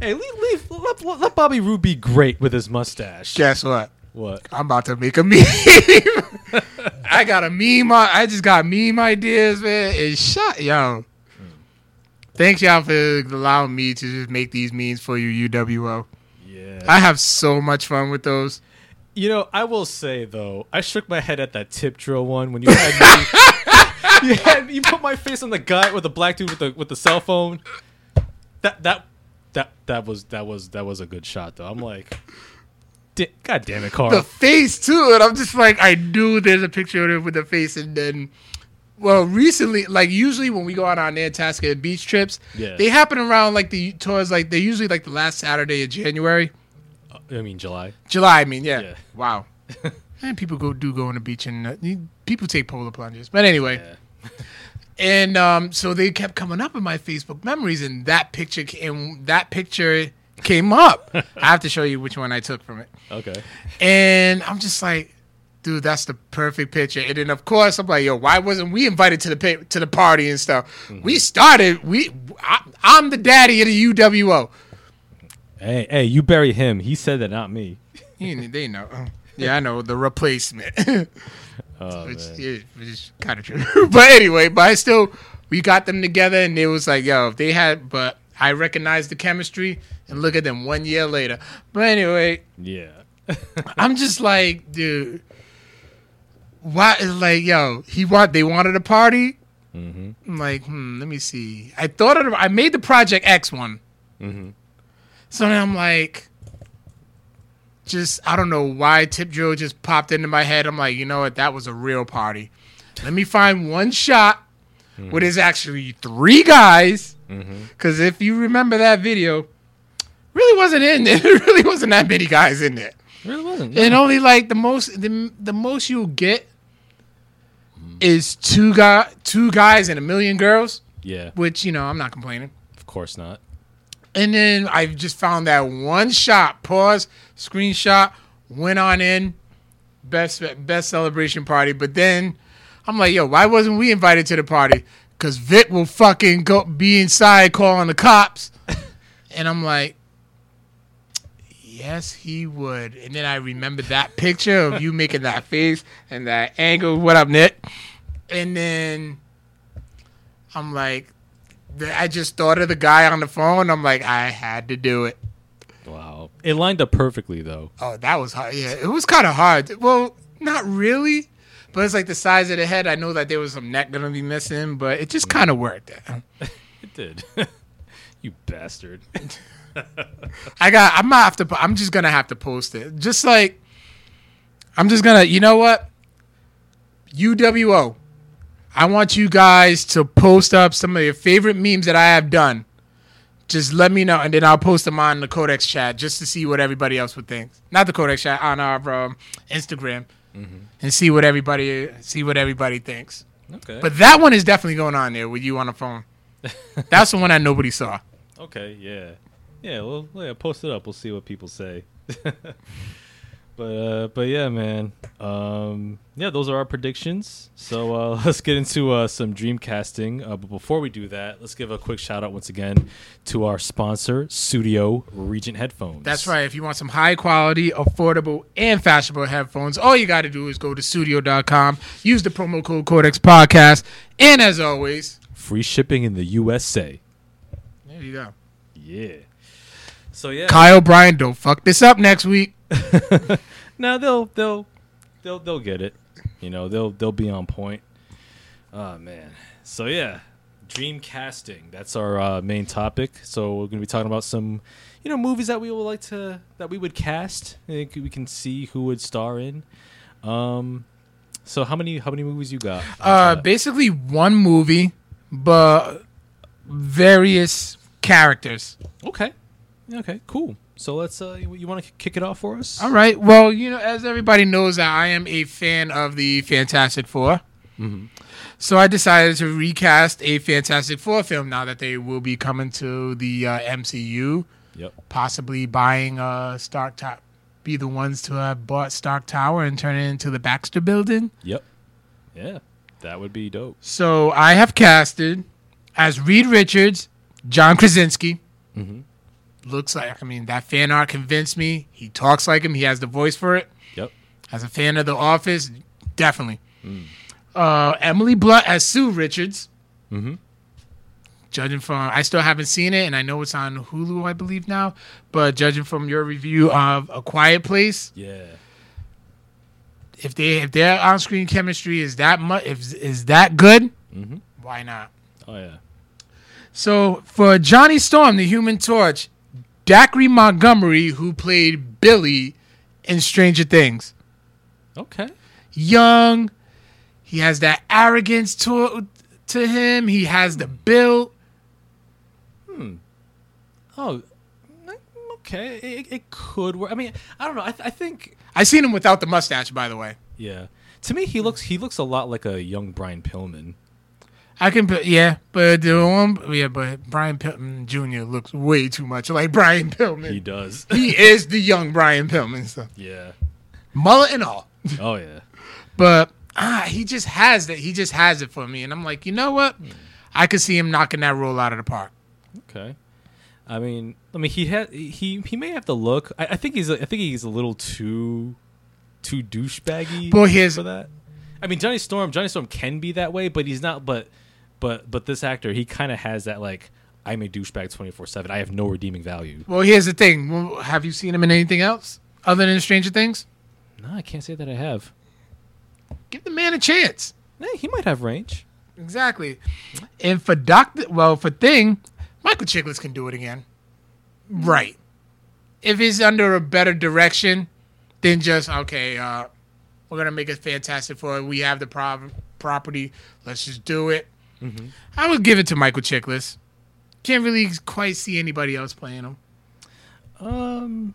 Hey, leave, leave let, let, let Bobby Roode be great with his mustache. Guess what? What? I'm about to make a meme. I got a meme. I just got meme ideas, man. It's shot, yo. Thanks, y'all, for allowing me to just make these memes for you, UWO. Yeah. I have so much fun with those. you know, I will say though, I shook my head at that tip drill one when you had me. you had you put my face on the guy with the black dude with the with the cell phone. That that that that was that was that was a good shot though. I'm like, God damn it, Carl. The face, too. And I'm just like, I knew there's a picture of him with the face. And then, well, recently, like usually when we go out on Nantasket beach trips, Yeah. they happen around like the towards like, they're usually like the last Saturday of January. I mean July. July, I mean, yeah. Yeah. Wow. and people go do go on the beach and uh, people take polar plunges. But anyway, Yeah. and um, so they kept coming up in my Facebook memories, and that picture and that picture came up. I have to show you which one I took from it. Okay. And I'm just like, dude, that's the perfect picture. And then of course I'm like, yo, why wasn't we invited to the pa- to the party and stuff? We mm-hmm. started. We I, I'm the daddy of the UWO. Hey, hey, you bury him. He said that, not me. They know. Yeah, I know the replacement. Oh, which, man. yeah, which is kind of true. but anyway, but I still we got them together, and it was like, yo, if they had, but I recognized the chemistry, and look at them one year later. But anyway, Yeah. I'm just like, dude, why? Is like, yo, he want they wanted a party. mm-hmm. I'm like, hmm, let me see. I thought of, I made the Project X one. Mm-hmm. So then I'm like, just I don't know why Tip Drill just popped into my head. I'm like, you know what? That was a real party. Let me find one shot where there's actually three guys. Mm-hmm. Because if you remember that video, really wasn't in there. There really wasn't that many guys in there. Really wasn't. And only like the most the, the most you'll get is two guy two guys and a million girls, yeah, which you know I'm not complaining. of course not. And then I just found that one shot, pause, screenshot, went on in, best best celebration party. But then I'm like, yo, why wasn't we invited to the party? Cause Vic will fucking go be inside calling the cops. and I'm like, yes, he would. And then I remember that picture of you making that face and that angle. What up, Nick? And then I'm like, I just thought of the guy on the phone. I'm like, I had to do it. Wow, it lined up perfectly though. Oh, that was hard. Yeah, it was kind of hard. Well, not really, but it's like the size of the head. I know that there was some neck gonna be missing, but it just kind of worked. It did. you bastard. I got. I'm not have to. I'm just gonna have to post it. Just like, I'm just gonna. You know what? UWO. I want you guys to post up some of your favorite memes that I have done. Just let me know, and then I'll post them on the Codex chat just to see what everybody else would think. Not the Codex chat on our um, Instagram, and see what everybody see what everybody thinks. Okay. But that one is definitely going on there with you on the phone. That's the one that nobody saw. Okay, yeah, yeah. Well, yeah. Post it up. We'll see what people say. But uh, but yeah, man. Um, yeah, those are our predictions. So uh, let's get into uh, some dream casting. Uh, but before we do that, let's give a quick shout out once again to our sponsor, Studio Regent Headphones. That's right. If you want some high quality, affordable, and fashionable headphones, all you got to do is go to studio.com, use the promo code Codex Podcast, and as always, Free shipping in the USA. there you go. Yeah. So yeah. Kyle Bryan, don't fuck this up next week. now they'll they'll they'll they'll get it. You know, they'll they'll be on point. Oh man. So yeah, dream casting. That's our uh, main topic. So we're gonna be talking about some, you know, movies that we would like to that we would cast. I think we can see who would star in. Um, so how many how many movies you got? Uh, basically one movie, but various characters. okay, okay, cool. So let's uh, you, you want to kick it off for us? All right. Well, you know, as everybody knows, that I am a fan of the Fantastic 4 So I decided to recast a Fantastic Four film now that they will be coming to the uh, MCU, Yep. possibly buying uh, Stark Tower, be the ones to have bought Stark Tower and turn it into the Baxter Building. Yep. Yeah, that would be dope. So I have casted as Reed Richards, John Krasinski. Mhm. Looks like I mean that fan art convinced me. He talks like him. He has the voice for it. Yep. As a fan of The Office, definitely. Uh, Emily Blunt as Sue Richards. Mhm. Judging from, I still haven't seen it, and I know it's on Hulu, I believe now. But judging from your review of A Quiet Place, Yeah. if they if their on screen chemistry is that much, if is that good, Mhm. why not? Oh yeah. So for Johnny Storm, the Human Torch, Dacre Montgomery, who played Billy in Stranger Things, Okay. young, he has that arrogance to to him. He has the build. Hmm. Oh, okay. It, it could work. I mean, I don't know. I, th- I think, I seen him without the mustache, by the way. yeah. To me, he looks he looks a lot like a young Brian Pillman. I can put yeah, but the one yeah, but Brian Pillman Jr. looks way too much like Brian Pillman. He does. He, is the young Brian Pillman, so yeah. mullet and all. Oh yeah. But ah, he just has that. He just has it for me, and I'm like, you know what? I could see him knocking that role out of the park. Okay. I mean, I mean, he had he he may have to look. I, I think he's a, I think he's a little too too douchebaggy. Well, here's- for that. I mean, Johnny Storm. Johnny Storm can be that way, but he's not. But but but this actor, he kind of has that like I'm a douchebag twenty four seven. I have no redeeming value. Well, here's the thing. Have you seen him in anything else other than Stranger Things? No, I can't say that I have. Give the man a chance. Eh, he might have range. Exactly. And for Doctor, well, for Thing, Michael Chiklis can do it again. Right. If he's under a better direction than just okay, uh, we're gonna make it fantastic for it. We have the property. Let's just do it. I would give it to Michael Chiklis. Can't really quite see anybody else playing him. Um,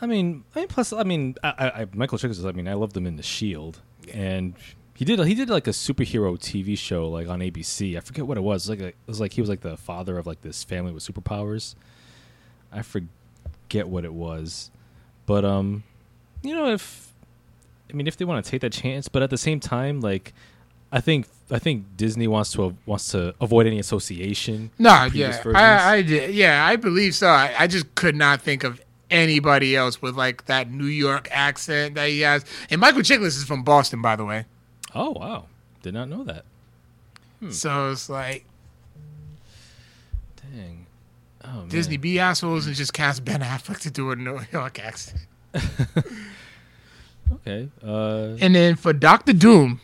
I mean, I mean, plus, I mean, I, I, Michael Chiklis. I mean, I loved him in The Shield, and he did he did like a superhero TV show like on ABC. I forget what it was. It was like a, it was like he was like the father of like this family with superpowers. I forget what it was, but um, you know, if I mean, if they want to take that chance, but at the same time, like. I think I think Disney wants to wants to avoid any association. No, yeah. I, I did. Yeah, I believe so. I, I just could not think of anybody else with like that New York accent that he has. And Michael Chiklis is from Boston, by the way. oh wow, did not know that. So it's like Dang. Oh man. Disney be assholes and just cast Ben Affleck to do a New York accent. Okay. Uh, And then for Doctor Doom,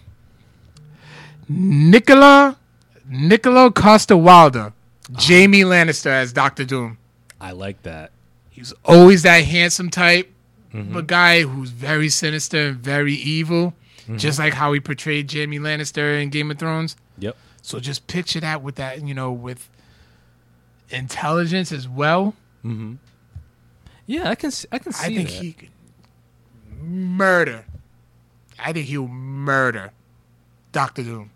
Nicola Nikolaj Coster-Waldau, Jamie Lannister as Doctor Doom. I like that. He's always that handsome type, mm-hmm. a guy who's very sinister and very evil, mm-hmm. just like how he portrayed Jamie Lannister in Game of Thrones. Yep. So just picture that with that, you know, with intelligence as well. Mm-hmm. Yeah, I can. See, I can see. I think that. he could murder. I think he'll murder Doctor Doom.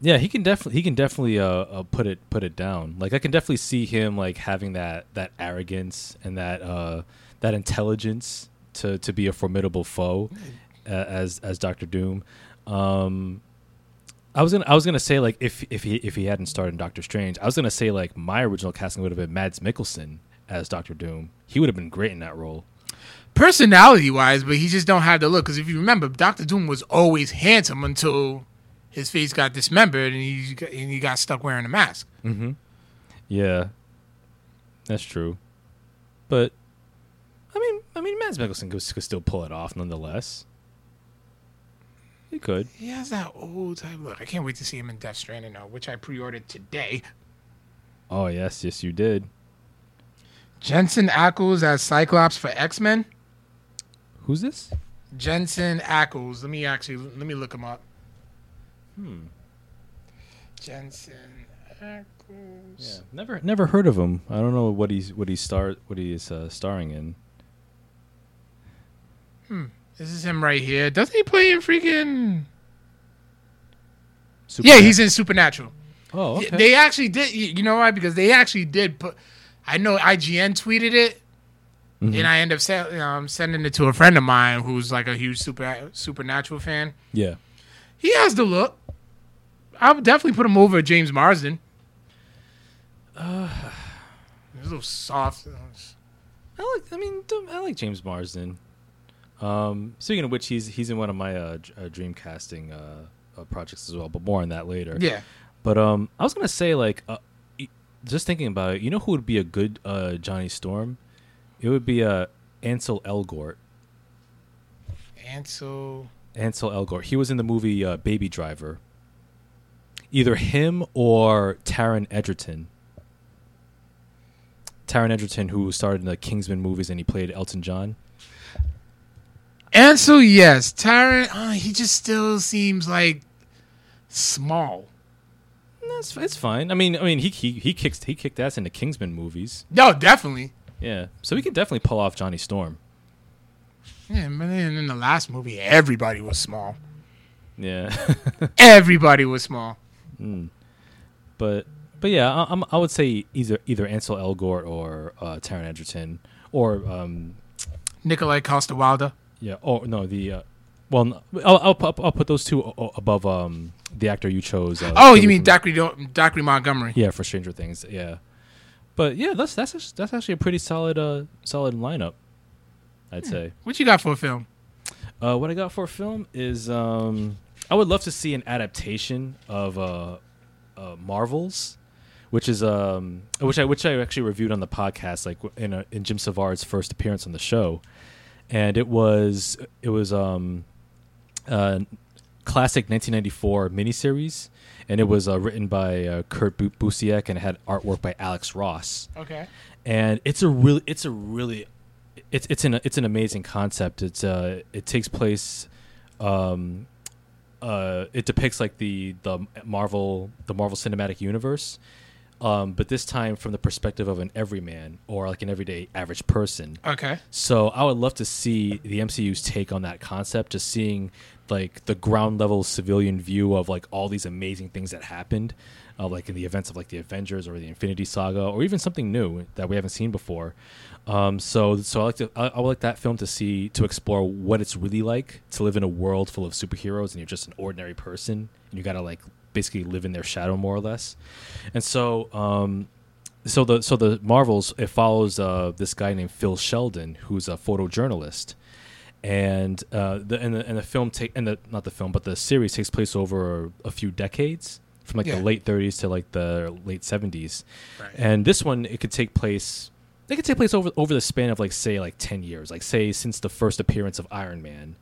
Yeah, he can definitely. He can definitely uh, uh, put it put it down. Like I can definitely see him like having that that arrogance and that uh that intelligence to to be a formidable foe uh, as as Doctor Doom. Um, I was gonna I was gonna say like if if he if he hadn't started in Doctor Strange, I was gonna say like my original casting would have been Mads Mikkelsen as Doctor Doom. He would have been great in that role. Personality wise, but he just don't have the look. Because if you remember, Doctor Doom was always handsome until his face got dismembered and he got, and he got stuck wearing a mask. Mm-hmm. Yeah, that's true. But I mean, I mean, Mads Mikkelsen could, could still pull it off nonetheless. He could. He has that old type look. I can't wait to see him in Death Stranding though, which I pre-ordered today. Oh yes, yes you did. Jensen Ackles as Cyclops for X Men. Who's this? Jensen Ackles. Let me actually let me look him up. Hmm. Jensen Ackles. Yeah, never never heard of him. I don't know what he's what he's star what he is uh, starring in. Hmm. This is him right here. Doesn't he play in freaking? Yeah, he's in Supernatural. Oh, okay. They actually did. You know why? Because they actually did put. I know IGN tweeted it, Mhm. and I end up se- um, sending it to a friend of mine who's like a huge super Supernatural fan. yeah. He has the look. I would definitely put him over James Marsden. Uh, He's a little soft. I like. I mean, I like James Marsden. Um, speaking of which, he's he's in one of my uh, dr- uh, dream casting uh, uh, projects as well, but more on that later. Yeah. But um, I was gonna say like, uh, just thinking about it, you know who would be a good uh, Johnny Storm? It would be uh, Ansel Elgort. Ansel. Ansel Elgort. He was in the movie uh, Baby Driver. Either him or Taron Egerton. Taron Egerton, who starred in the Kingsman movies and he played Elton John. Ansel, yes. Tyrant, uh, he just still seems like small. That's it's fine. I mean, I mean, he he he kicks he kicked ass in the Kingsman movies. No, definitely. Yeah, so we can definitely pull off Johnny Storm. Yeah, but then in the last movie, everybody was small. Yeah, Everybody was small. But but yeah, I, I'm, I would say either either Ansel Elgort or uh, Taron Egerton or um Nikolaj Coster-Waldau. yeah oh no the uh, well I'll, I'll I'll put those two above um the actor you chose. Uh, Oh, you mean Dockery, Dockery Montgomery? Yeah, for Stranger Things. Yeah, but yeah, that's that's that's actually a pretty solid uh solid lineup. I'd say. What you got for a film? Uh, what I got for a film is um, I would love to see an adaptation of uh, uh, Marvels, which is um, which I which I actually reviewed on the podcast, like in a, in Jim Savard's first appearance on the show, and it was it was um, uh, classic 1994 miniseries, and it was uh, written by uh, Kurt Bu- Busiek and it had artwork by Alex Ross Okay. and it's a really it's a really it's it's an it's an amazing concept. It's uh it takes place um uh it depicts like the the Marvel the Marvel Cinematic Universe. Um, but this time from the perspective of an everyman or like an everyday average person. Okay. So I would love to see the MCU's take on that concept, just seeing like the ground level civilian view of like all these amazing things that happened, uh, like in the events of like the Avengers or the Infinity Saga, or even something new that we haven't seen before. Um, so so I like to I, I would like that film to see to explore what it's really like to live in a world full of superheroes and you're just an ordinary person and you gotta like basically live in their shadow more or less. And so um, so the so the Marvels it follows uh, this guy named Phil Sheldon who's a photojournalist, and uh, the and the and the film take and the not the film but the series takes place over a few decades from like Yeah. the late 30s to like the late 70s, Right. and this one it could take place. It could take place over over the span of like say like ten years, like say since the first appearance of Iron Man,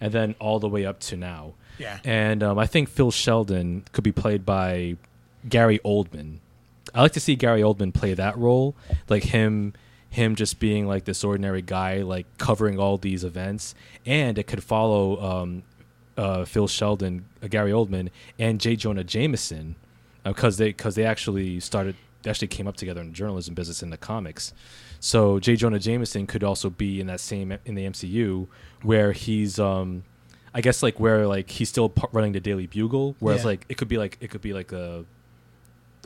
and then all the way up to now. Yeah. And um, I think Phil Sheldon could be played by Gary Oldman. I like to see Gary Oldman play that role, like him, him just being like this ordinary guy, like covering all these events, and it could follow um, uh, Phil Sheldon, uh, Gary Oldman, and J. Jonah Jameson, because they because they actually started they actually came up together in the journalism business in the comics. So J. Jonah Jameson could also be in that same in the MCU where he's um I guess like where like he's still running the Daily Bugle, whereas Yeah. like it could be like it could be like a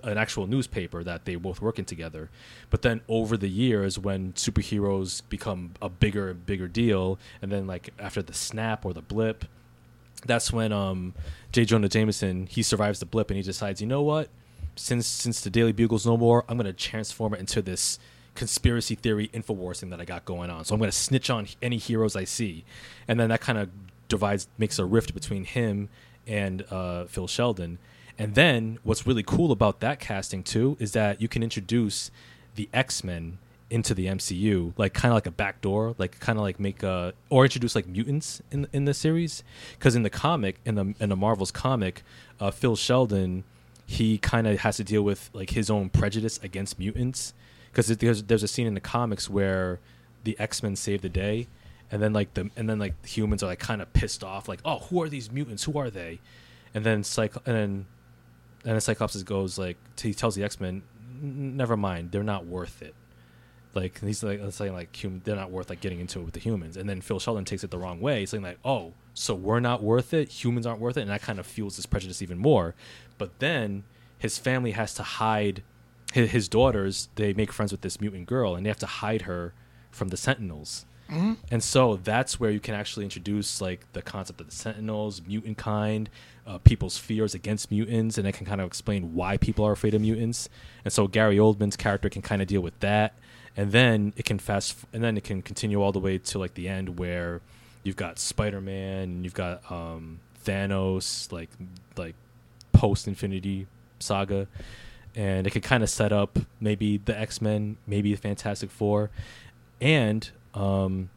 an actual newspaper that they both working together. But then over the years, when superheroes become a bigger and bigger deal, and then like after the snap or the blip, that's when um, J. Jonah Jameson he survives the blip and he decides, you know what? Since since the Daily Bugle's no more, I'm gonna transform it into this conspiracy theory infowars thing that I got going on. So I'm gonna snitch on any heroes I see, and then that kind of divides makes a rift between him and uh, Phil Sheldon. And then what's really cool about that casting too is that you can introduce the X Men into the MCU, like kind of like a backdoor, like kind of like make a or introduce like mutants in in the series. Because in the comic, in the in the Marvels comic, uh, Phil Sheldon, he kind of has to deal with like his own prejudice against mutants. Because there's there's a scene in the comics where the X Men save the day, and then like the and then like humans are like kind of pissed off, like oh who are these mutants? Who are they? And then psych and then and then Cyclops goes like he tells the X Men, never mind, they're not worth it. Like he's like saying like human, they're not worth like getting into it with the humans. And then Phil Sheldon takes it the wrong way, saying like, oh, so we're not worth it, humans aren't worth it, and that kind of fuels his prejudice even more. But then his family has to hide his, his daughters. They make friends with this mutant girl, and they have to hide her from the Sentinels. Mm-hmm. And so that's where you can actually introduce like the concept of the Sentinels, mutant kind, uh, people's fears against mutants, and it can kind of explain why people are afraid of mutants. And so Gary Oldman's character can kind of deal with that, and then it can fast, and then it can continue all the way to like the end where you've got Spider Man, and you've got um, Thanos, like like post Infinity Saga, and it could kind of set up maybe the X Men, maybe the Fantastic Four, and um,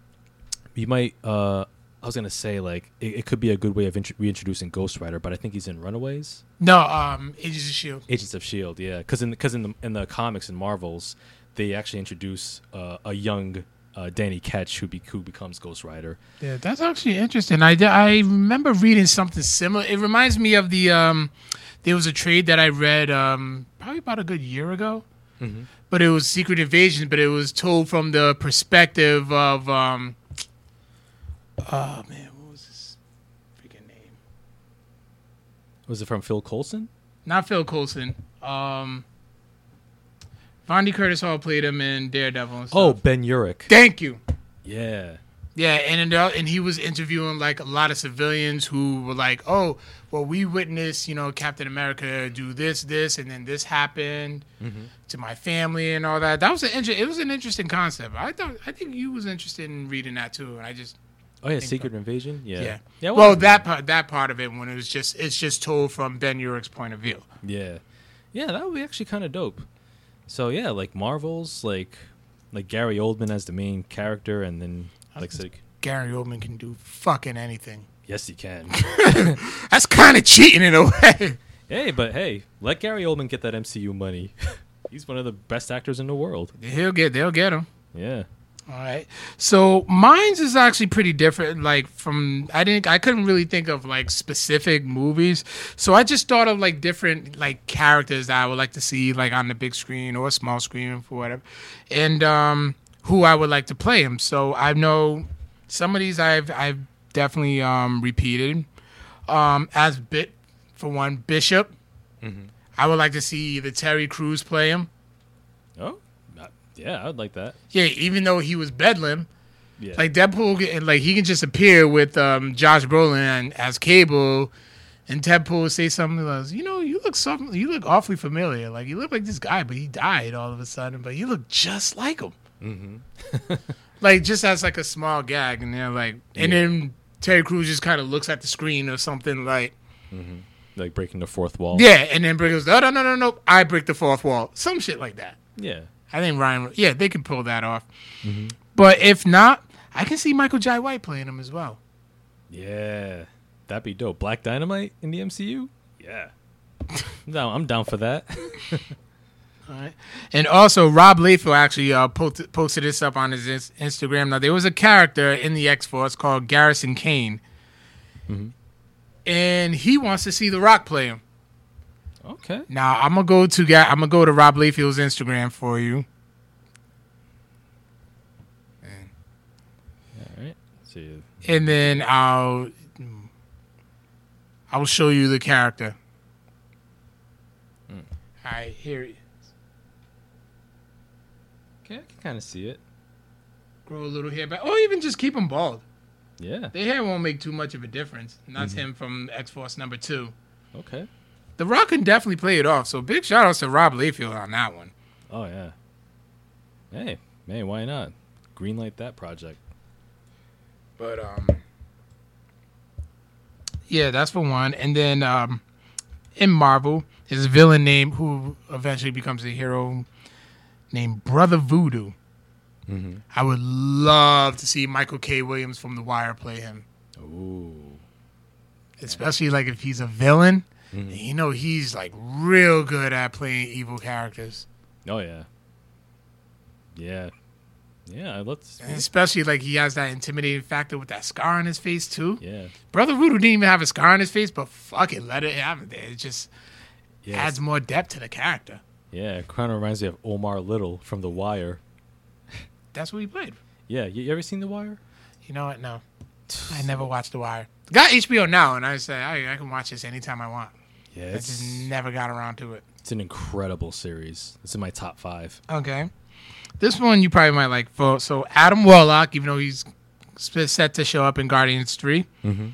you might. Uh, I was gonna say like it, it could be a good way of int- reintroducing Ghost Rider, but I think he's in Runaways, No, um, Agents of Shield. Agents of Shield. Yeah, because in because in the in the comics and Marvels, they actually introduce uh, a young uh, Danny Ketch who be, who becomes Ghost Rider. Yeah, that's actually interesting. I, I remember reading something similar. It reminds me of the um, there was a trade that I read um, probably about a good year ago, Mm-hmm. but it was Secret Invasion, but it was told from the perspective of um, oh man, what was his freaking name? Was it from Phil Coulson? Not Phil Coulson. Um, Vondie Curtis Hall played him in Daredevil. And stuff. Oh, Ben Urich. thank you. Yeah. Yeah, and and, and he was interviewing like a lot of civilians who were like, "Oh, well, we witnessed, you know, Captain America do this, this, and then this happened Mm-hmm. to my family and all that." That was an inter- it was an interesting concept. I thought I think you was interested in reading that too, and I just Oh yeah, Secret Invasion. Yeah. yeah. Yeah. well, that part that part of it when it was just it's just told from Ben Urich's point of view. Yeah, yeah, that would be actually kind of dope. So yeah, like Marvels, like like Gary Oldman as the main character, and then like Gary Oldman can do fucking anything. yes, he can. That's kind of cheating in a way. hey, but hey, let Gary Oldman get that MCU money. He's one of the best actors in the world. He'll get they'll get him. Yeah. All right. So mine's is actually pretty different. Like from I didn't I couldn't really think of like specific movies. So I just thought of like different like characters that I would like to see like on the big screen or small screen for whatever. And um who I would like to play him. So I know some of these I've I've definitely um repeated. Um as bit for one Bishop. Mhm. I would like to see the Terry Crews play him. Yeah, I'd like that. Yeah, even though he was Bedlam, Yeah. Like Deadpool, like he can just appear with um, Josh Brolin as Cable, and Deadpool say something like, "You know, you look something, you look awfully familiar. Like you look like this guy, but he died all of a sudden, but you look just like him. hmm Like just as like a small gag, and they're like, and Yeah. then Terry Crews just kind of looks at the screen or something like, like breaking the fourth wall. yeah, and then Brick goes, no, no, no, no, no, I break the fourth wall, some shit like that. Yeah. I think Ryan, yeah, they can pull that off. But if not, I can see Michael Jai White playing him as well. Yeah. That'd be dope. Black Dynamite in the MCU. Yeah. no, I'm down for that. All right. And also, Rob Liefeld actually uh, posted, posted this up on his ins- Instagram. Now, there was a character in the X Force called Garrison Kane, Mhm. and he wants to see The Rock play him. Okay. Now, I'm gonna go to Ga- I'm gonna go to Rob Liefeld's Instagram for you. All right. See. and then I'll I'll show you the character. All right, here. he- Okay, I can kind of see it. Grow a little hair back, or even just keep him bald. Yeah. The hair won't make too much of a difference. And that's Mm-hmm. him from X Force number two. Okay. The Rock can definitely play it off. So big shout outs to Rob Layfield on that one. Oh yeah. Hey, hey, why not? Greenlight that project. But um, yeah, that's for one. And then um, in Marvel, his villain name, who eventually becomes a hero, named Brother Voodoo. Mm-hmm. I would love to see Michael K. Williams from The Wire play him, Ooh. especially like if he's a villain. Mhm. You know, he's like real good at playing evil characters, Oh yeah. Yeah. Yeah. Let's. and especially like he has that intimidating factor with that scar on his face too. Yeah. Brother Voodoo didn't even have a scar on his face, but fuck it, let it have it. It just Yeah. adds more depth to the character. Yeah. It kind of reminds me of Omar Little from The Wire. That's what he played. Yeah. You, you ever seen The Wire? You know what? No, I never watched The Wire. Got HBO now, and I say I, I can watch this anytime I want. Yeah. I just never got around to it. It's an incredible series. It's in my top five. Okay, this one you probably might like. For so Adam Warlock, even though he's sp- set to show up in Guardians 3 Mm-hmm.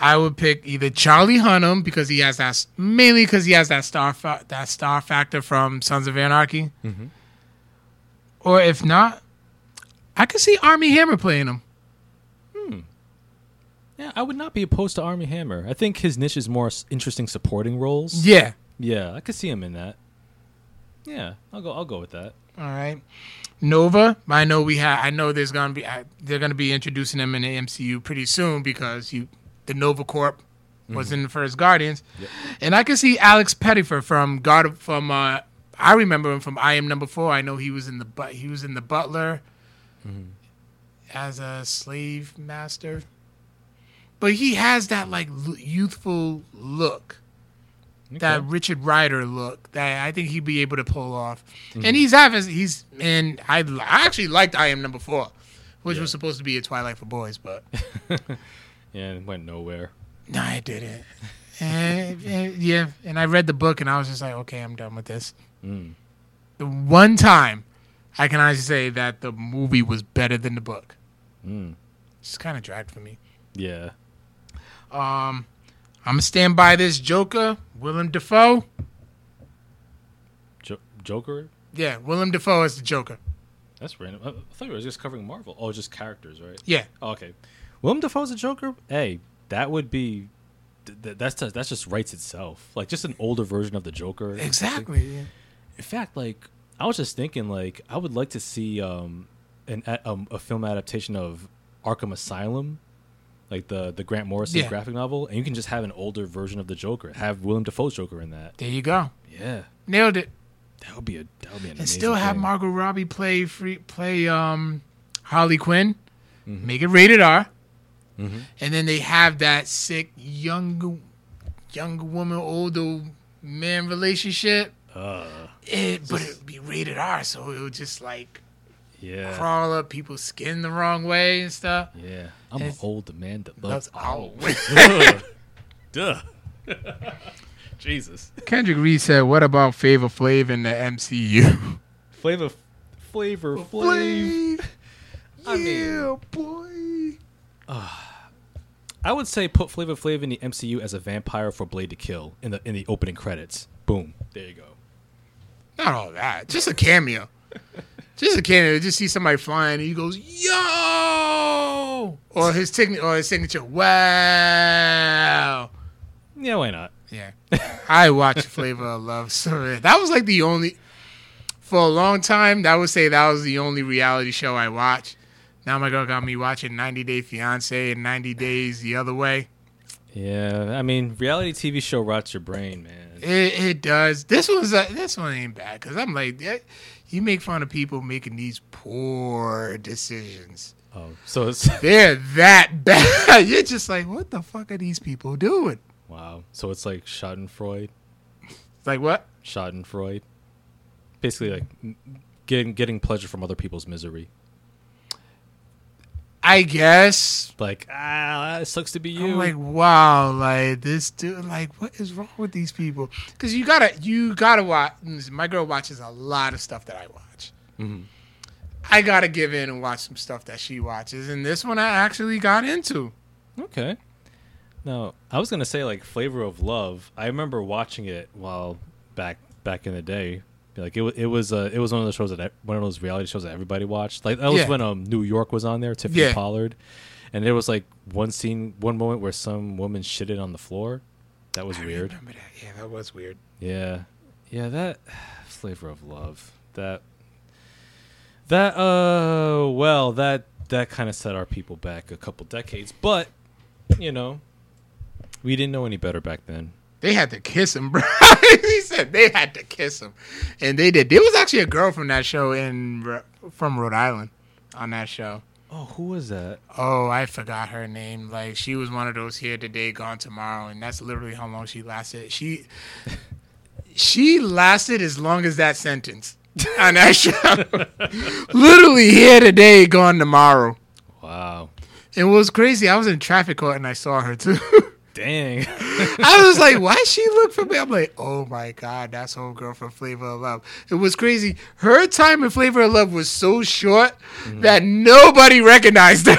I would pick either Charlie Hunnam because he has that s- mainly because he has that star fa- that star factor from Sons of Anarchy, Mm-hmm. or if not, I could see Armie Hammer playing him. Yeah, I would not be opposed to Armie Hammer. I think his niche is more s- interesting supporting roles. Yeah. Yeah, I could see him in that. Yeah, I'll go. I'll go with that. All right. Nova, I know we have. I know there's gonna be. I, they're gonna be introducing him in the MCU pretty soon because you, the Nova Corp, was in the first Guardians, Yep. and I can see Alex Pettyfer from God from. Uh, I remember him from I Am Number Four. I know he was in the but he was in the Butler as a slave master, but he has that like l- youthful look that Richard Rider look that I think he'd be able to pull off. And he's having he's and I, I actually liked I Am Number Four, which Yeah. was supposed to be a Twilight for boys, but Yeah, it went nowhere. no, I didn't. and, and- yeah, and I read the book and I was just like, okay, I'm done with this. Mm. The one time I can honestly say that the movie was better than the book. Mm. It's kind of dragged for me. Yeah. Um, I'm gonna stand by this Joker, Willem Dafoe. Jo- Joker. Yeah, Willem Dafoe is the Joker. That's random. I I thought you were just covering Marvel. Oh, just characters, right? Yeah, Oh, okay. Willem Dafoe's a Joker. Hey, that would be. th- th- That's just, that's just writes itself. Like just an older version of the Joker. exactly. Yeah. In fact, like I was just thinking, like I would like to see um an a, um, a film adaptation of Arkham Asylum, like the the Grant Morrison Yeah. graphic novel, and you can just have an older version of the Joker. Have Willem Dafoe's Joker in that. There you go. Yeah, Nailed it. that would be a that would be an and still have thing. Margot Robbie play free play um Harley Quinn, Mhm. make it rated R, Mhm. and then they have that sick young young woman older man relationship. Uh, It, but it would be rated R, so it would just like yeah, crawl up people's skin the wrong way and stuff. yeah. I'm an old man that loves That's owl. owl. Duh. Jesus. Kendrick Reed said, "What about Favor Flav in the MCU?" Flavor, flavor, flav. I mean- yeah, boy. Uh, I would say put Flavor Flav in the MCU as a vampire for Blade to kill in the in the opening credits. Boom. There you go. Not all that. Just a cameo. Just a cameo. Just see somebody flying and he goes, "Yo!" Or his signature. Or his signature. Wow. Yeah, why not? Yeah. I watched Flavor of Love. So that was like the only. For a long time, I would say that was the only reality show I watched. Now my girl got me watching 90 Day Fiance and 90 Days the other way. Yeah, I mean, reality TV show rots your brain, man. It, it does. This one's uh, this one ain't bad because I'm like, you make fun of people making these poor decisions. Oh, so it's They're that bad. You're just like, what the fuck are these people doing? wow. So it's like Schadenfreude, Like what? Schadenfreude. Basically, like getting getting pleasure from other people's misery. I guess. Like, ah, it sucks to be you. I'm like, wow, like this dude, like, what is wrong with these people? Because you gotta, you gotta watch. My girl watches a lot of stuff that I watch. Mhm. I gotta give in and watch some stuff that she watches, and this one I actually got into. Okay. Now, I was gonna say like Flavor of Love. I remember watching it while back back in the day. Like it, it was uh, it was one of those shows that one of those reality shows that everybody watched. Like that was Yeah. when um New York was on there, Tiffany Yeah. Pollard, and there was like one scene, one moment where some woman shitted on the floor. That was weird. remember that. Yeah, that was weird. Yeah, yeah. That Flavor of Love. That that uh well that that kind of set our people back a couple decades, but you know we didn't know any better back then. They had to kiss him, bro. he said they had to kiss him, and they did. There was actually a girl from that show in from Rhode Island on that show. Oh, who was that? Oh, I forgot her name. Like she was one of those here today, gone tomorrow, and that's literally how long she lasted. She she lasted as long as that sentence on that show. literally here today, gone tomorrow. Wow, It was crazy. I was in traffic court and I saw her too. Dang. I was like, why she look for me? I'm like, oh my god, that's old girl from Flavor of Love. It was crazy. Her time in Flavor of Love was so short mm. that nobody recognized her.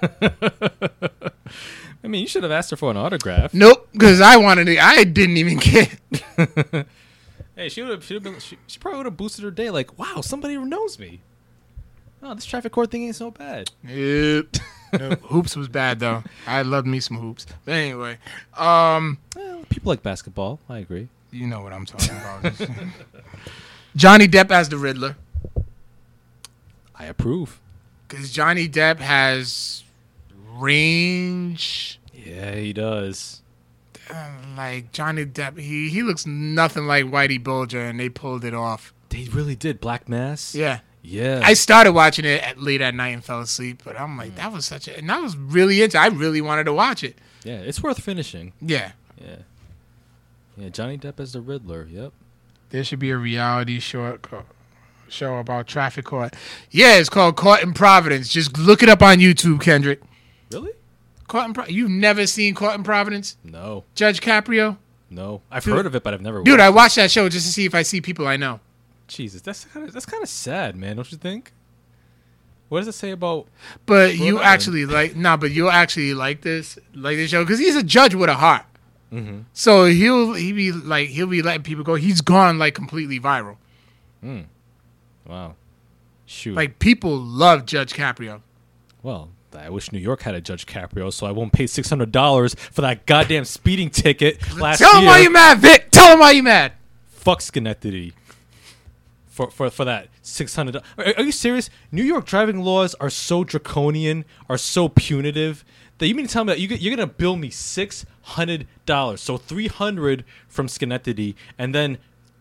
I mean, you should have asked her for an autograph. nope, because I wanted to. I didn't even care. Hey, she would have. She, would've been, she, she probably would have boosted her day. Like, wow, somebody knows me. Oh, this traffic court thing ain't so bad. Nope. Nope. Hoops was bad though. I loved me some hoops. But anyway, um, Well, people like basketball. I agree. you know what I'm talking about. Johnny Depp as the Riddler. I approve. Because Johnny Depp has range. Yeah, he does. Uh, like Johnny Depp, he he looks nothing like Whitey Bulger, and they pulled it off. They really did. Black Mass. Yeah, Yeah. I started watching it at late at night and fell asleep, but I'm like, mm. that was such a, and I was really into. I really wanted to watch it. yeah, it's worth finishing. Yeah, Yeah. Yeah, Johnny Depp as the Riddler. Yep. there should be a reality short show about traffic court. Yeah, it's called Caught in Providence. Just look it up on YouTube, Kendrick. Really? Caught in Pro- You've never seen Caught in Providence? No. Judge Caprio? No. I've Dude- heard of it, but I've never Dude, I watched that show just to see if I see people I know. Jesus, that's kind of that's kind of sad, man. Don't you think? What does it say about? But you Island. actually like nah, but you'll actually like this like this show because he's a judge with a heart. Mm-hmm. So he'll he be like he'll be letting people go. He's gone like completely viral. Wow. Shoot. Like people love Judge Caprio. well, I wish New York had a Judge Caprio, so I won't pay six hundred dollars for that goddamn speeding ticket last Tell him year. why you mad, Vic. Tell him why you mad. Fuck Schenectady. For, for, for that six hundred. Are, are you serious? New York driving laws are so draconian, are so punitive that you mean to tell me that you, you're gonna bill me six hundred dollars, so three hundred from Schenectady, and then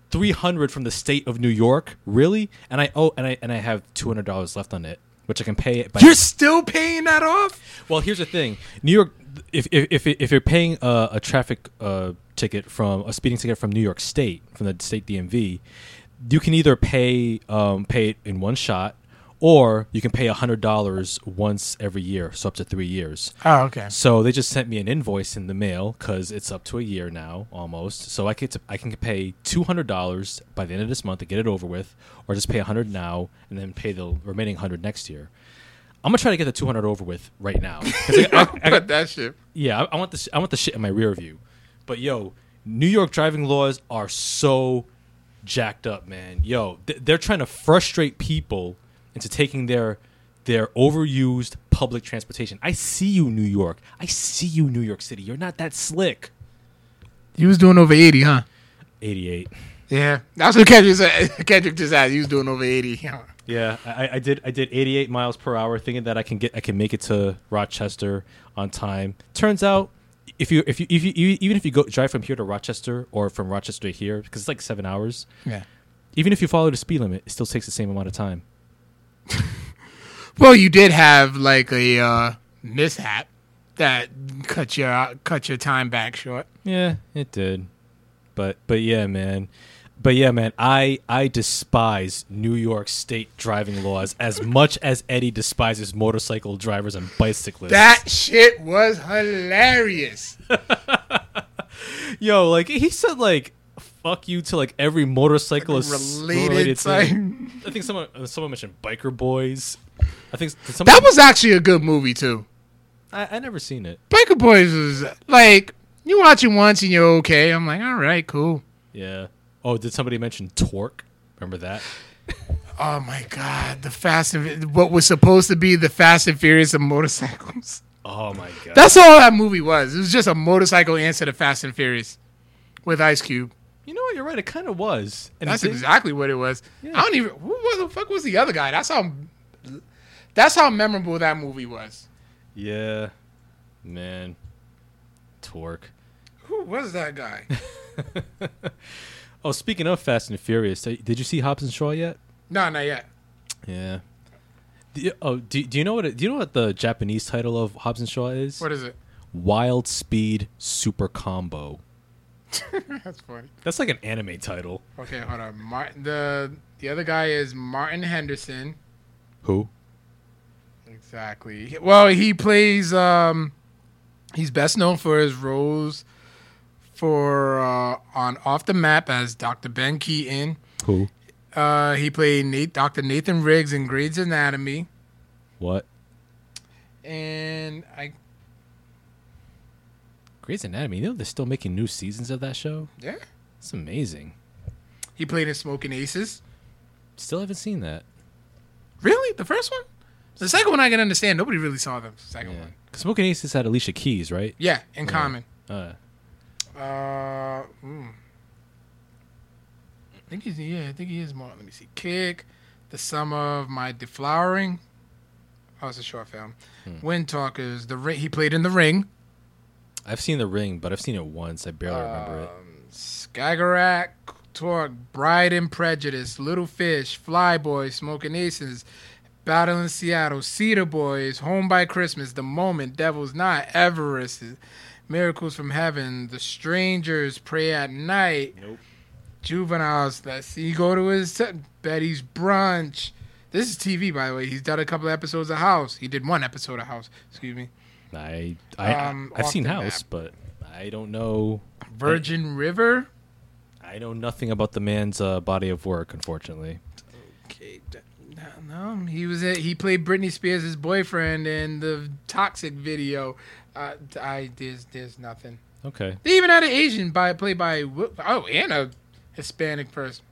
three hundred from the state of New York? Really? And I oh, and I and I have two hundred dollars left on it, which I can pay it. By You're still paying that off? well, here's the thing: New York, if if if, if you're paying a, a traffic uh, ticket from a speeding ticket from New York State, from the state DMV, you can either pay um, pay it in one shot, or you can pay hundred dollars once every year, so up to three years. Oh, okay. So they just sent me an invoice in the mail because it's up to a year now, almost. So I get to I can pay two hundred dollars by the end of this month to get it over with, or just pay a hundred now and then pay the remaining hundred next year. I'm gonna try to get the two hundred over with right now. I- I- I- But that shit. yeah, I, I want this. I want the shit in my rear view. But yo, New York driving laws are so jacked up, man. Yo, th- they're trying to frustrate people into taking their their overused public transportation. I see you, New York. I see you, New York City. You're not that slick. You was doing over 80, huh? 88. Yeah. That's what Kendrick said. Kendrick just said. He was doing over 80. Yeah, I, I did. I did 88 miles per hour, thinking that I can get. I can make it to Rochester on time. Turns out, if you if you, if you even if you go drive from here to Rochester or from Rochester to here, because it's like seven hours. Yeah. Even if you follow the speed limit, it still takes the same amount of time. Well, you did have like a uh, mishap that cut your cut your time back short. Yeah, it did. But but yeah, man. But yeah, man, I I despise New York State driving laws as much as Eddie despises motorcycle drivers and bicyclists. That shit was hilarious. Yo, like he said, like fuck you to like every motorcyclist Related, related like- I think someone uh, someone mentioned biker boys. I think That was actually a good movie too. I, I never seen it. Biker Boys was like you watch it once and you're okay. I'm like, all right, cool. Yeah. Oh, did somebody mention Torque? Remember that? Oh my god, the Fast and what was supposed to be the Fast and Furious of motorcycles. Oh my god. That's all that movie was. It was just a motorcycle answer to Fast and Furious with Ice Cube. you know what? You're right. It kind of was. And That's exactly what it was. Yeah. I don't even. Who what the fuck was the other guy? That's how. That's how memorable that movie was. Yeah. Man. Torque. Who was that guy? Oh, speaking of Fast and Furious, uh, did you see Hobbs and Shaw yet? no, not yet. Yeah. Do you, oh, do, do you know what? It, do you know what the Japanese title of Hobbs and Shaw is? What is it? Wild Speed Super Combo. That's funny. That's like an anime title. Okay, hold on. Martin, the the other guy is Martin Henderson. Who? Exactly. Well, he plays. Um, he's best known for his roles for uh, on Off the Map as Dr. Ben Keaton. Who? Uh, he played Nate, Dr. Nathan Riggs in Grey's Anatomy, What? and I Grey's Anatomy. You know they're still making new seasons of that show. yeah It's amazing. he played in Smoking Aces. Still haven't seen that. Really, the first one? The second one I can understand. Nobody really saw the second Yeah. one. Cause Smoking Aces had Alicia Keys, right? Yeah, in common. Uh, Uh, mm. I think he's yeah. I think he is more. Let me see. Kick, the sum of my deflowering. Oh, it's a short film. Wind Talkers. The ring. He played in the Ring. I've seen The Ring, but I've seen it once. I barely remember it. Um, Skagerrak, Torque, Bride and Prejudice, Little Fish, Flyboy, Smoking Aces, Battle in Seattle, Cedar Boys, Home by Christmas, The Moment, Devil's Knot, Everest, Miracles from Heaven, The Strangers, Prey at Night, Nope. Juveniles. Let's see, go to his Betty's Brunch. This is TV, by the way. He's done a couple episodes of House. He did one episode of House. Excuse me. I I Um, I've seen House, but I don't know. Virgin River. I know nothing about the man's uh, body of work, unfortunately. Okay, no, no, he was a, he played Britney Spears' boyfriend in the Toxic video. Uh, I there's there's nothing. Okay. They even had an Asian by played by oh and a Hispanic person.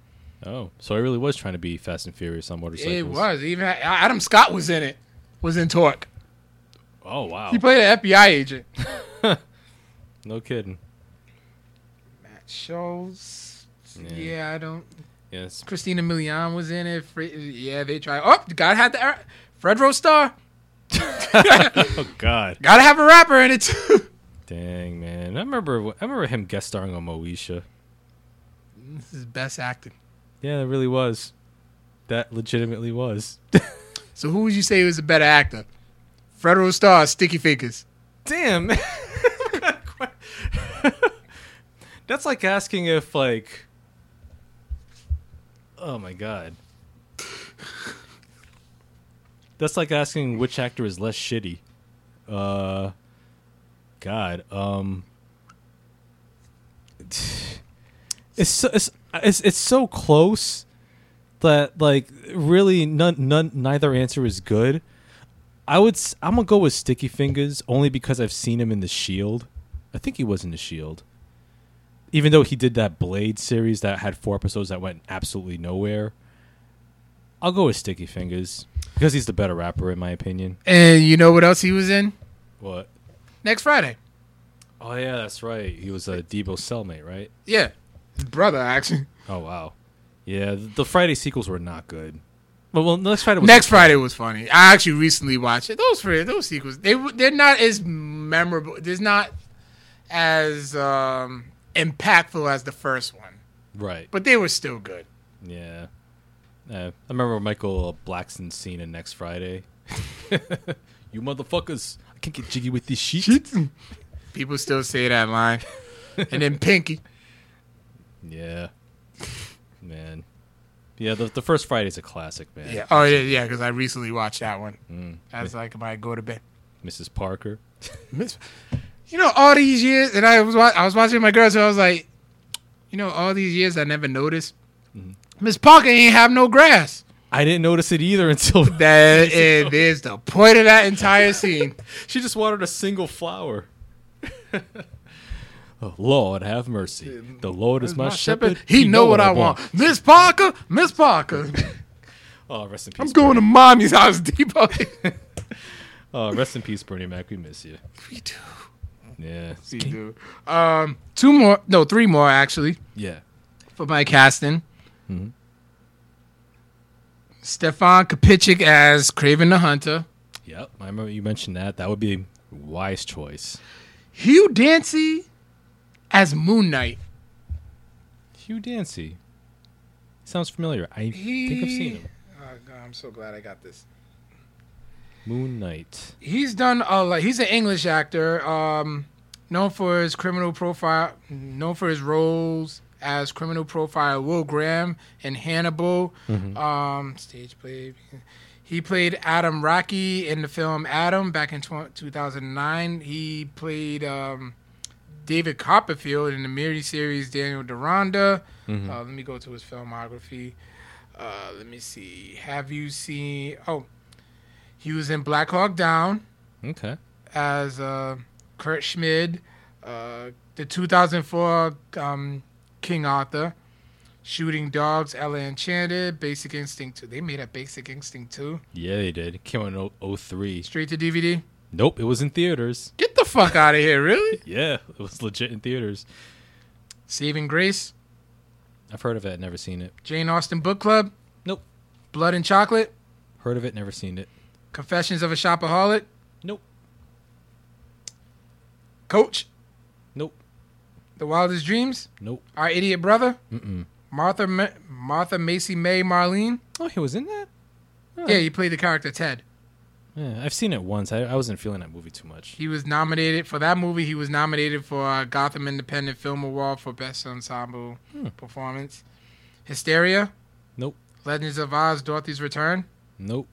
Oh, so I really was trying to be Fast and Furious on motorcycles. It was even Adam Scott was in it. Was in Torque. Oh wow. He played an FBI agent. no kidding. Matt Schulze. Yeah. Yeah, I don't. Yes. Christina Milian was in it. Yeah, they tried. Oh, God had the Fredro Starr. Oh God. Gotta have a rapper in it too. Dang man. I remember. I remember him guest starring on Moesha. this is best acting. Yeah, it really was. That legitimately was. So who would you say was a better actor? Fredro Starr, Sticky Fingaz. Damn. That's like asking if like. Oh my god. That's like asking which actor is less shitty. Uh, God. Um. It's so, it's, it's it's so close that like really none none neither answer is good. I would I'm gonna go with Sticky Fingaz only because I've seen him in the Shield. I think he was in the Shield. Even though he did that Blade series that had four episodes that went absolutely nowhere. I'll go with Sticky Fingaz because he's the better rapper in my opinion. And you know what else he was in? What? Next Friday. Oh yeah, that's right. He was a Debo cellmate, right? Yeah. His brother, actually. Oh wow. Yeah, the Friday sequels were not good. But well, next Friday was Next Friday was funny. I actually recently watched it. Those Friday, those sequels, they they're not as memorable. There's not as um, impactful as the first one, right. but they were still good. Yeah. Uh, I remember Michael Blackson's scene in Next Friday. you motherfuckers, I can't get jiggy with this shit. People still say that line. and then Pinky. Yeah. man. Yeah, the the first Friday's a classic, man. Yeah. Oh yeah, yeah. Because I recently watched that one. Mm. As like my go to bed. Mrs. Parker. Miss, you know, all these years, and I was wa- I was watching my girls, so I was like, you know, all these years I never noticed. Miss Parker ain't have no grass. I didn't notice it either until That is, is the point of that entire scene. she just watered a single flower. oh, Lord, have mercy. The Lord is my, shepherd. He, know, what I want. Miss Parker, Miss Parker. Oh, rest in peace. I'm going to mommy's house, Depot. Oh, rest in peace, Bernie Mac. We miss you. we do. Yeah. We do. Um, two more, no, three more actually Yeah. for my casting. Mhm. Stefan Kapicic as Kraven the Hunter. Yep. I remember you mentioned that. That would be a wise choice. Hugh Dancy as Moon Knight. Hugh Dancy. Sounds familiar. I think I've seen him. Oh, God, I'm so glad I got this. Moon Knight. He's done a lot. He's an English actor, um, known for his criminal profile, known for his roles as criminal profile Will Graham in Hannibal. Um, stage play. He played Adam Raki in the film Adam back in tw- 2009. He played um, David Copperfield in the miniseries Daniel Deronda. Mhm. Uh, let me go to his filmography. Uh, let me see. Have you seen? Oh, he was in Black Hawk Down Okay. as uh, Kurt Schmid, uh, the 2004 um, King Arthur, Shooting Dogs, Ella Enchanted, Basic Instinct 2. They made a Basic Instinct 2 Yeah, they did. It came out in o- 03. straight to DVD. Nope, it was in theaters. Get the fuck out of here, really? Yeah, it was legit in theaters. Saving Grace, I've heard of it, never seen it. Jane Austen Book Club, Nope. Blood and Chocolate, Heard of it, never seen it. Confessions of a Shopaholic, Nope. Coach. The Wildest Dreams, Nope. Our Idiot Brother, Mm-mm. Martha Ma- Martha Marcy May Marlene. Oh, he was in that? Oh. Yeah, he played the character Ted. Yeah, I've seen it once. I, I wasn't feeling that movie too much. He was nominated for that movie. He was nominated for uh, Gotham Independent Film Award for Best Ensemble Hmm. Performance. Hysteria, Nope. Legends of Oz, Dorothy's Return, Nope.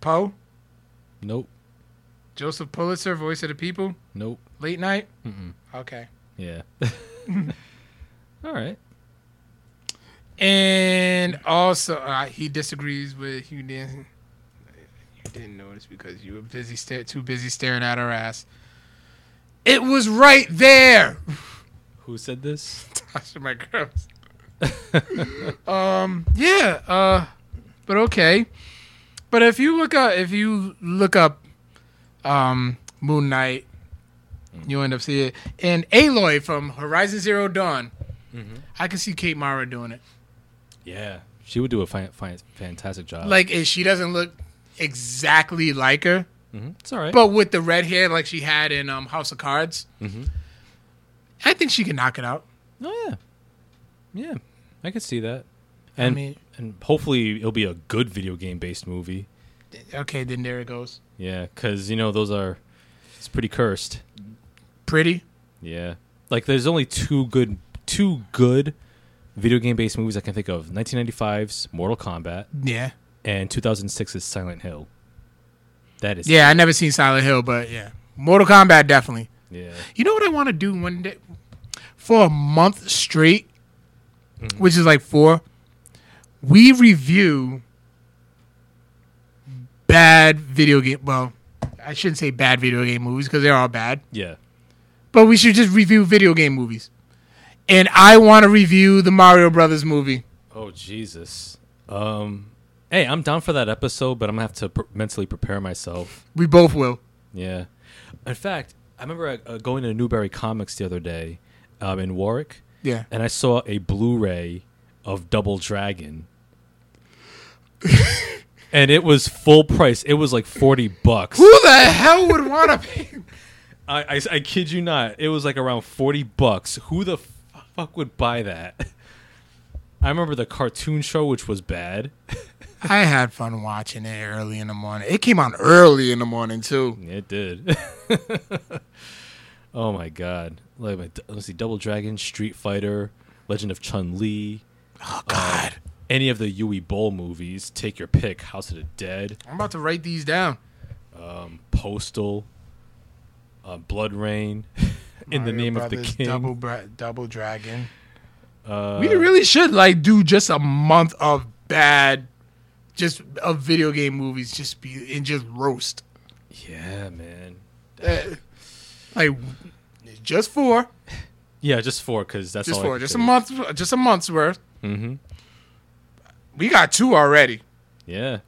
Poe, Nope. Joseph Pulitzer, Voice of the People, Nope. Late Night. Mm-mm. Okay. Yeah. All right. And also, uh, he disagrees with Hugh Dancy. You didn't notice because you were busy, sta- too busy staring at her ass. It was right there. Who said this? Tasha, my girls. um, yeah, uh, but okay. But if you look up, if you look up, um, Moon Knight, you end up seeing it. And Aloy from Horizon Zero Dawn, I can see Kate Mara doing it. Yeah, she would do a fine, fine, fantastic job. Like, if she doesn't look exactly like her, hmm it's all right. but with the red hair like she had in um, House of Cards, hmm I think she can knock it out. Oh yeah, yeah, I could see that. And mean- and hopefully it'll be a good video game based movie. Okay, then there it goes. Yeah, because you know those are it's pretty cursed. Pretty. Yeah, like there's only two good two good video game based movies I can think of: 1995's Mortal Kombat Yeah. and 2006's Silent Hill. That is Yeah, I never seen Silent Hill, but yeah. Mortal Kombat, definitely. yeah. You know what I want to do one day? For a month straight, mm-hmm. which is like four, we review bad video game. Well, I shouldn't say bad video game movies because they're all bad, Yeah. But we should just review video game movies. And I want to review the Mario Brothers movie. Oh Jesus. Um. Hey, I'm down for that episode, but I'm gonna have to pr- mentally prepare myself. We both will. Yeah. In fact, I remember uh, going to Newbury Comics the other day um, in Warwick, Yeah. and I saw a Blu-ray of Double Dragon, and it was full price. It was like forty bucks. Who the hell would want to pay? I, I, I kid you not. It was like around forty bucks. Who the fuck would buy that? I remember the cartoon show, which was bad. I had fun watching it early in the morning. It came on early in the morning too. It did. oh my god! Like, my- let's see, Double Dragon, Street Fighter, Legend of Chun Li, Oh God. Any of the Uwe Boll movies, take your pick. House of the Dead, I'm about to write these down. um, Postal, uh, BloodRayne, In the Name Brothers, of the King. Double Bra- Double Dragon. uh, we really should like do just a month of bad, just of video game movies, just be and just roast. yeah, man. Uh, like just four, Yeah, just four because that's just all four, just a month, just a month's worth. Mm-hmm. We got two already. Yeah,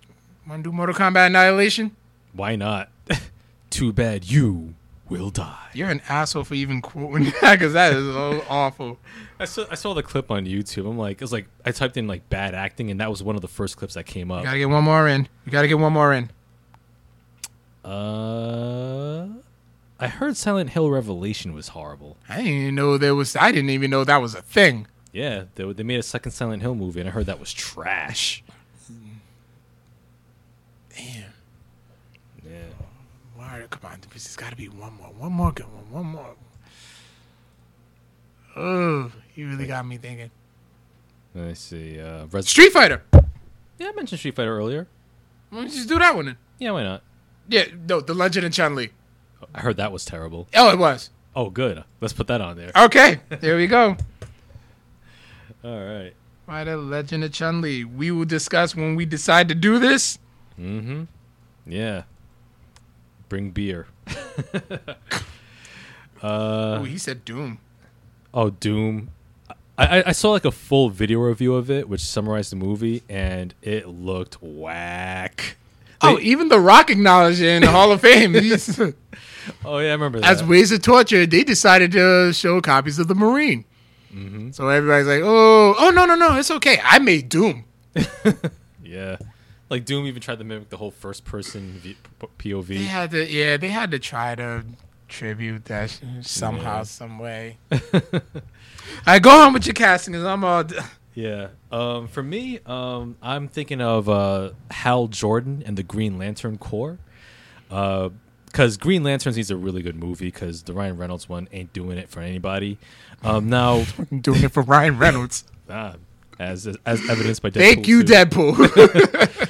Want to do Mortal Kombat Annihilation? why not? Too bad you will die. You're an asshole for even quoting that because that is so awful. I saw I saw the clip on YouTube. I'm like, it was like I typed in like bad acting, and that was one of the first clips that came up. You gotta get one more in. You gotta get one more in. Uh, I heard Silent Hill Revelation was horrible. I didn't even know there was. I didn't even know that was a thing. Yeah, they they made a second Silent Hill movie, and I heard that was trash. Damn. Yeah. Why? Come on, there's got to be one more. One more good one. One more. Oh, you really got me thinking. Let me see. Uh, Res- Street Fighter. yeah, I mentioned Street Fighter earlier. Why don't you just do that one then? Yeah, why not? Yeah, no, The Legend of Chun Li. I heard that was terrible. Oh, it was. Oh, good. Let's put that on there. Okay, there we go. All right. Why the Legend of Chun Li? We will discuss when we decide to do this. Mm-hmm. Yeah. Bring beer. uh. oh, he said Doom. Oh, Doom. I, I- saw like a full video review of it, which summarized the movie, and it looked whack. Oh, even The Rock acknowledged it in the Hall of Fame. Oh yeah, I remember that. As ways of torture, they decided to show copies of the Marine. Mm-hmm. So everybody's like, "Oh, oh no, no, no, it's okay. I made Doom." yeah, like Doom even tried to mimic the whole first-person v- p- POV. They had to, yeah, they had to try to tribute that somehow, Yeah. some way. All right, go on with your casting, cause I'm all. d- Yeah. Um, for me, um, I'm thinking of uh, Hal Jordan and the Green Lantern Corps. Because Green Lanterns needs a really good movie because the Ryan Reynolds one ain't doing it for anybody. Um, now, doing it for Ryan Reynolds. ah, as as evidenced by Deadpool Thank you, 2. Deadpool.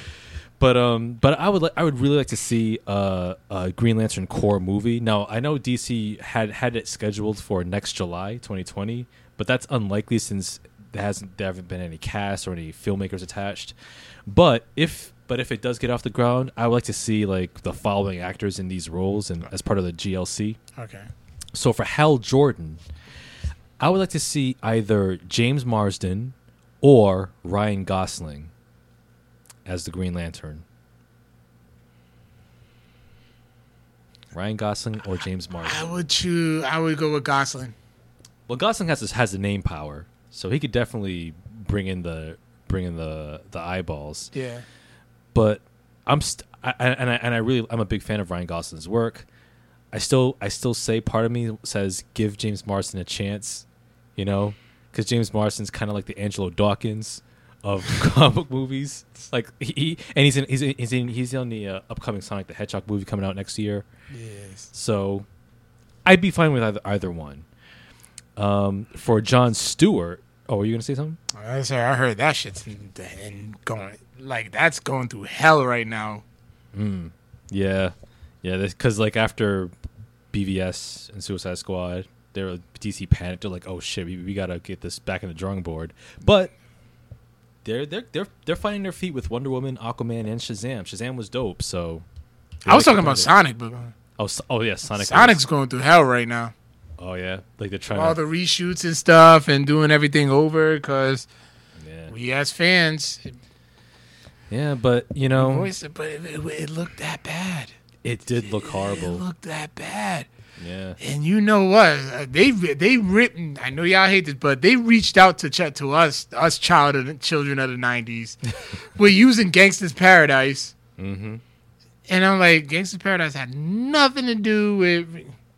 But um, but I would li- I would really like to see uh, a Green Lantern Corps movie. Now I know DC had had it scheduled for next July, 2020, but that's unlikely since there hasn't there haven't been any cast or any filmmakers attached. But if but if it does get off the ground, I would like to see like the following actors in these roles and as part of the GLC. okay. So for Hal Jordan, I would like to see either James Marsden or Ryan Gosling as the Green Lantern. Ryan Gosling or James I would choose. I would go with Gosling. Well, Gosling has this, has the name power, so he could definitely bring in the bring in the the eyeballs. Yeah. but I'm st- I- and I and I really I'm a big fan of Ryan Gosling's work. I still I still say part of me says give James Marsden a chance, you know, because James Marsden's kind of like the Angelo Dawkins of comic movies. Like he, and he's in he's in, he's in he's on the uh, upcoming Sonic the Hedgehog movie coming out next year. Yes. So I'd be fine with either either one. Um, for John Stewart, oh, were you gonna say something? I said I heard that shit's in, in going like that's going through hell right now. Mm. Yeah, yeah. Because like after BVS and Suicide Squad, they were DC panicked. They're like, "Oh shit, we, we gotta get this back in the drawing board." But they're they're they're they're finding their feet with Wonder Woman, Aquaman, and Shazam. Shazam was dope. So I was talking about it. Sonic, but uh, Oh, so- oh yeah, Sonic. Sonic's was- going through hell right now. oh yeah, like they're trying All to. the reshoots and stuff, and doing everything over because yeah. we as fans, yeah, but you know, voice it, but it, it, it looked that bad. it did look It horrible. looked that bad. Yeah, And you know what? Uh, They they written. I know y'all hate this, but they reached out to ch- to us us child of children of the '90s. We're using Gangsta's Paradise, mm-hmm. and I'm like, Gangsta's Paradise had nothing to do with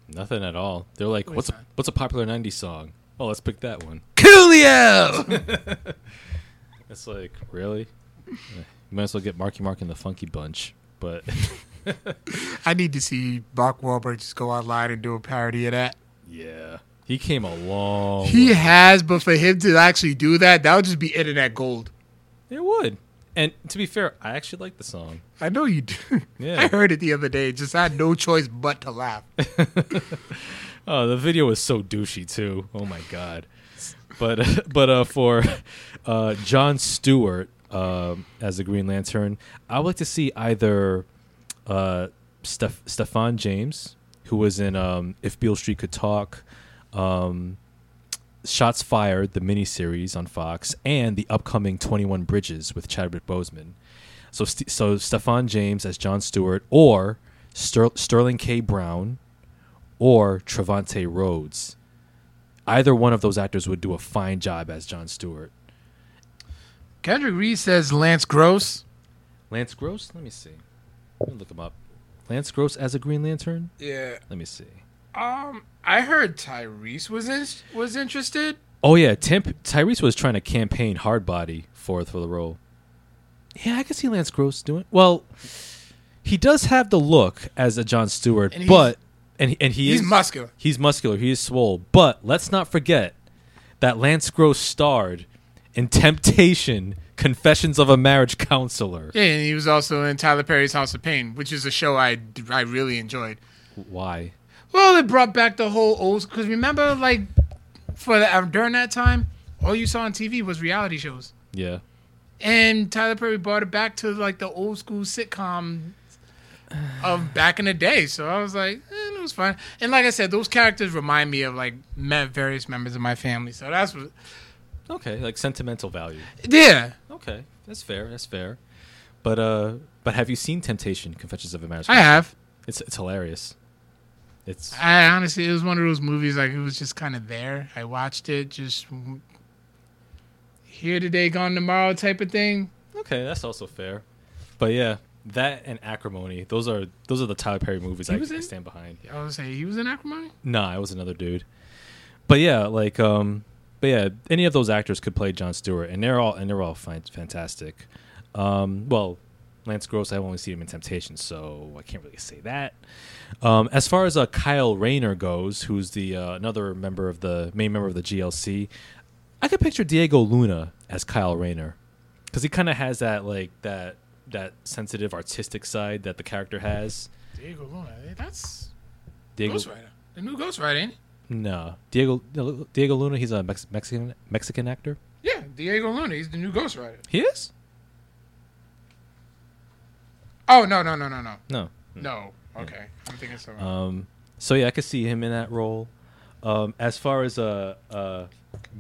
Nothing at all. They're like, "What's a what's a popular '90s song?" Oh, let's pick that one. Coolio. It's like, really? Eh, You might as well get Marky Mark and the Funky Bunch. But I need to see Mark Wahlberg just go online and do a parody of that. yeah, He came a long. He way. has, but for him to actually do that, that would just be internet gold. It would. And to be fair, I actually like the song. I know you do. Yeah. I heard it the other day. Just had no choice but to laugh. Oh, the video was so douchey too. Oh my god. But but uh, for uh, John Stewart um, as the Green Lantern, I would like to see either uh, Steph- Stephan James, who was in um, If Beale Street Could Talk, um, Shots Fired, the miniseries on Fox, and the upcoming Twenty One Bridges with Chadwick Boseman. So St- so Stephan James as John Stewart, or Ster- Sterling K. Brown or Trevante Rhodes. Either one of those actors would do a fine job as John Stewart. Kendrick Reed says Lance Gross. Lance Gross? Let me see. Let me look him up. Lance Gross as a Green Lantern? Yeah. Let me see. Um, I heard Tyrese was in, was interested. Oh yeah, Tim, Tyrese was trying to campaign hard body for for the role. Yeah, I can see Lance Gross doing. Well, he does have the look as a John Stewart, And but and and he He's is muscular. He's muscular. He is swole. But let's not forget that Lance Gross starred in Temptation: Confessions of a Marriage Counselor. Yeah, and he was also in Tyler Perry's House of Payne, which is a show I, I really enjoyed. Why? Well, it brought back the whole old because remember, like for the, uh, during that time, all you saw on TV was reality shows, Yeah. and Tyler Perry brought it back to like the old school sitcom of back in the day. So I was like, eh, it was fun. And like I said, those characters remind me of like various members of my family. So that's what, Okay, like sentimental value. yeah. Okay, that's fair. That's fair. But uh, but have you seen Temptation: Confessions of a Marriage? I have. It's it's hilarious. It's I honestly, it was one of those movies like it was just kind of there. I watched it, just here today, gone tomorrow type of thing. okay. That's also fair. But yeah, that and Acrimony. Those are those are the Tyler Perry movies I, was I stand behind. I would say he was in Acrimony. Nah, it was another dude. But yeah, like um but yeah, any of those actors could play John Stewart and they're all and they're all fan- fantastic. Um well, Lance Gross, I've only seen him in Temptation, so I can't really say that. Um, as far as uh, Kyle Rayner goes, who's the uh, another member of the main member of the GLC, I could picture Diego Luna as Kyle Rayner because he kind of has that like that that sensitive artistic side that the character has. Diego Luna. eh, That's Diego, Ghost Rider. The new Ghost Rider, ain't it? No, Diego Diego Luna, he's a Mex- Mexican Mexican actor. Yeah, Diego Luna. He's the new Ghost Rider. He is? Oh no no no no no No. no. Okay, I'm thinking so. Um, so yeah, I could see him in that role. Um, as far as uh, uh,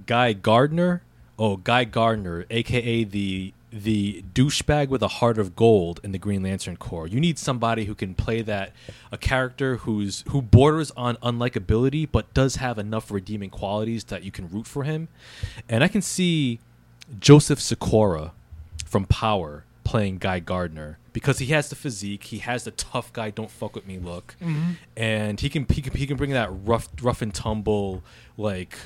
Guy Gardner, oh Guy Gardner, aka the the douchebag with a heart of gold in the Green Lantern Corps. You need somebody who can play that a character who's who borders on unlikability, but does have enough redeeming qualities that you can root for him. And I can see Joseph Sikora from Power playing Guy Gardner because he has the physique, he has the tough guy, don't fuck with me look, mm-hmm. and he can he can he can bring that rough rough and tumble like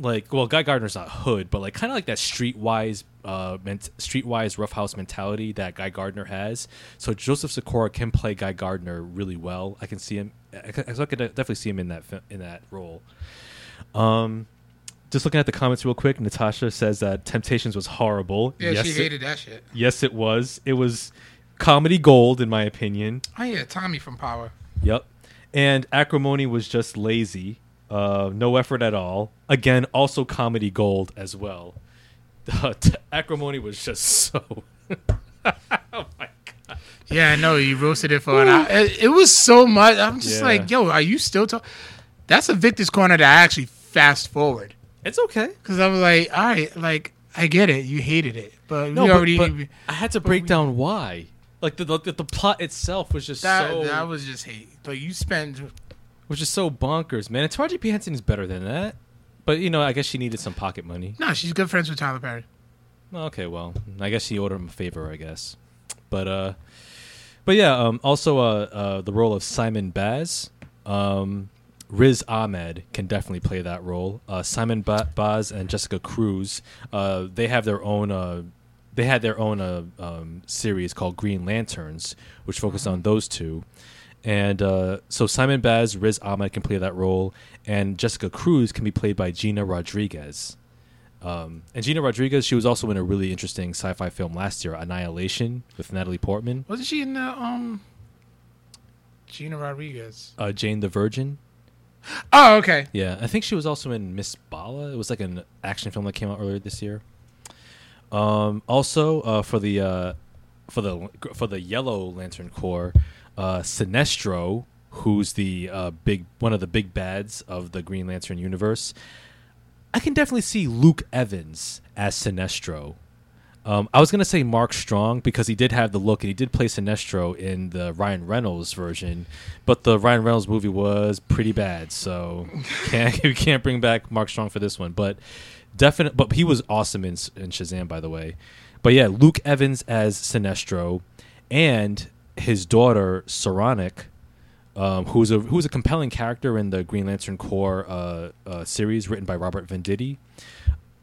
like well Guy Gardner's not hood, but like kind of like that streetwise uh ment- streetwise roughhouse mentality that Guy Gardner has. So Joseph Sikora can play Guy Gardner really well. I can see him. I, can, I could definitely see him in that in that role. Um, just looking at the comments real quick, Natasha says that Temptations was horrible. yeah, yes, she it- hated that shit. yes, it was. It was comedy gold, in my opinion. Oh yeah, Tommy from Power. Yep. And Acrimony was just lazy. Uh, no effort at all. Again, also comedy gold as well. Uh, t- Acrimony was just so. oh my god. Yeah, I know you roasted it for an hour. It, it was so much. I'm just Yeah. like, yo, are you still talking? That's a Victor's corner that I actually fast forward It's okay. because I was like, all right, like I get it, you hated it, but No, we but- already but I had to break we- down why. Like the, the the plot itself was just that so that was just hate. Like you spent was is so bonkers, man. And Taraji P Henson is better than that. But you know, I guess she needed some pocket money. no, she's good friends with Tyler Perry. Okay, well, I guess she owed him a favor, I guess. But uh, but yeah, um, also uh, uh, the role of Simon Baz, um, Riz Ahmed can definitely play that role. Uh, Simon ba- Baz and Jessica Cruz, uh, they have their own. Uh, they had their own uh, um, series called Green Lanterns, which focused on those two. And uh, so Simon Baz, Riz Ahmed can play that role, and Jessica Cruz can be played by Gina Rodriguez. Um, and Gina Rodriguez, she was also in a really interesting sci-fi film last year, Annihilation, with Natalie Portman. Wasn't she in the um? Gina Rodriguez. Uh, Jane the Virgin. Oh, okay. Yeah, I think she was also in Miss Bala. It was like an action film that came out earlier this year. Um, also, uh, for the uh, for the for the Yellow Lantern Corps, uh, Sinestro, who's the uh, big one of the big bads of the Green Lantern universe. I can definitely see Luke Evans as Sinestro. Um, I was gonna say Mark Strong because he did have the look and he did play Sinestro in the Ryan Reynolds version, but the Ryan Reynolds movie was pretty bad, so can't we can't bring back Mark Strong for this one. But definite, but he was awesome in in Shazam, by the way. But yeah, Luke Evans as Sinestro, and his daughter Soranik, um, who's a who's a compelling character in the Green Lantern Corps uh, uh, series written by Robert Venditti.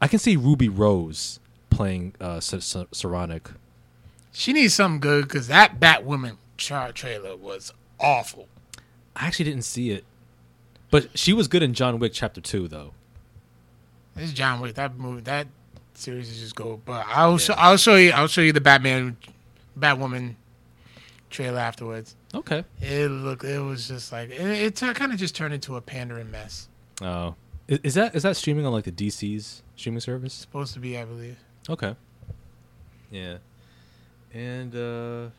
I can see Ruby Rose playing uh, Soranik. She needs something good because that Batwoman tra- trailer was awful. I actually didn't see it, but she was good in John Wick Chapter Two, though. This is John Wick. That movie, that series is just gold. But I'll yeah. show, I'll show you. I'll show you the Batman, Batwoman trailer afterwards. Okay. It looked. It was just like it. it t- kind of just turned into a pandering mess. Oh, is, is that is that streaming on like the DC's streaming service? supposed to be, I believe. Okay. Yeah. And uh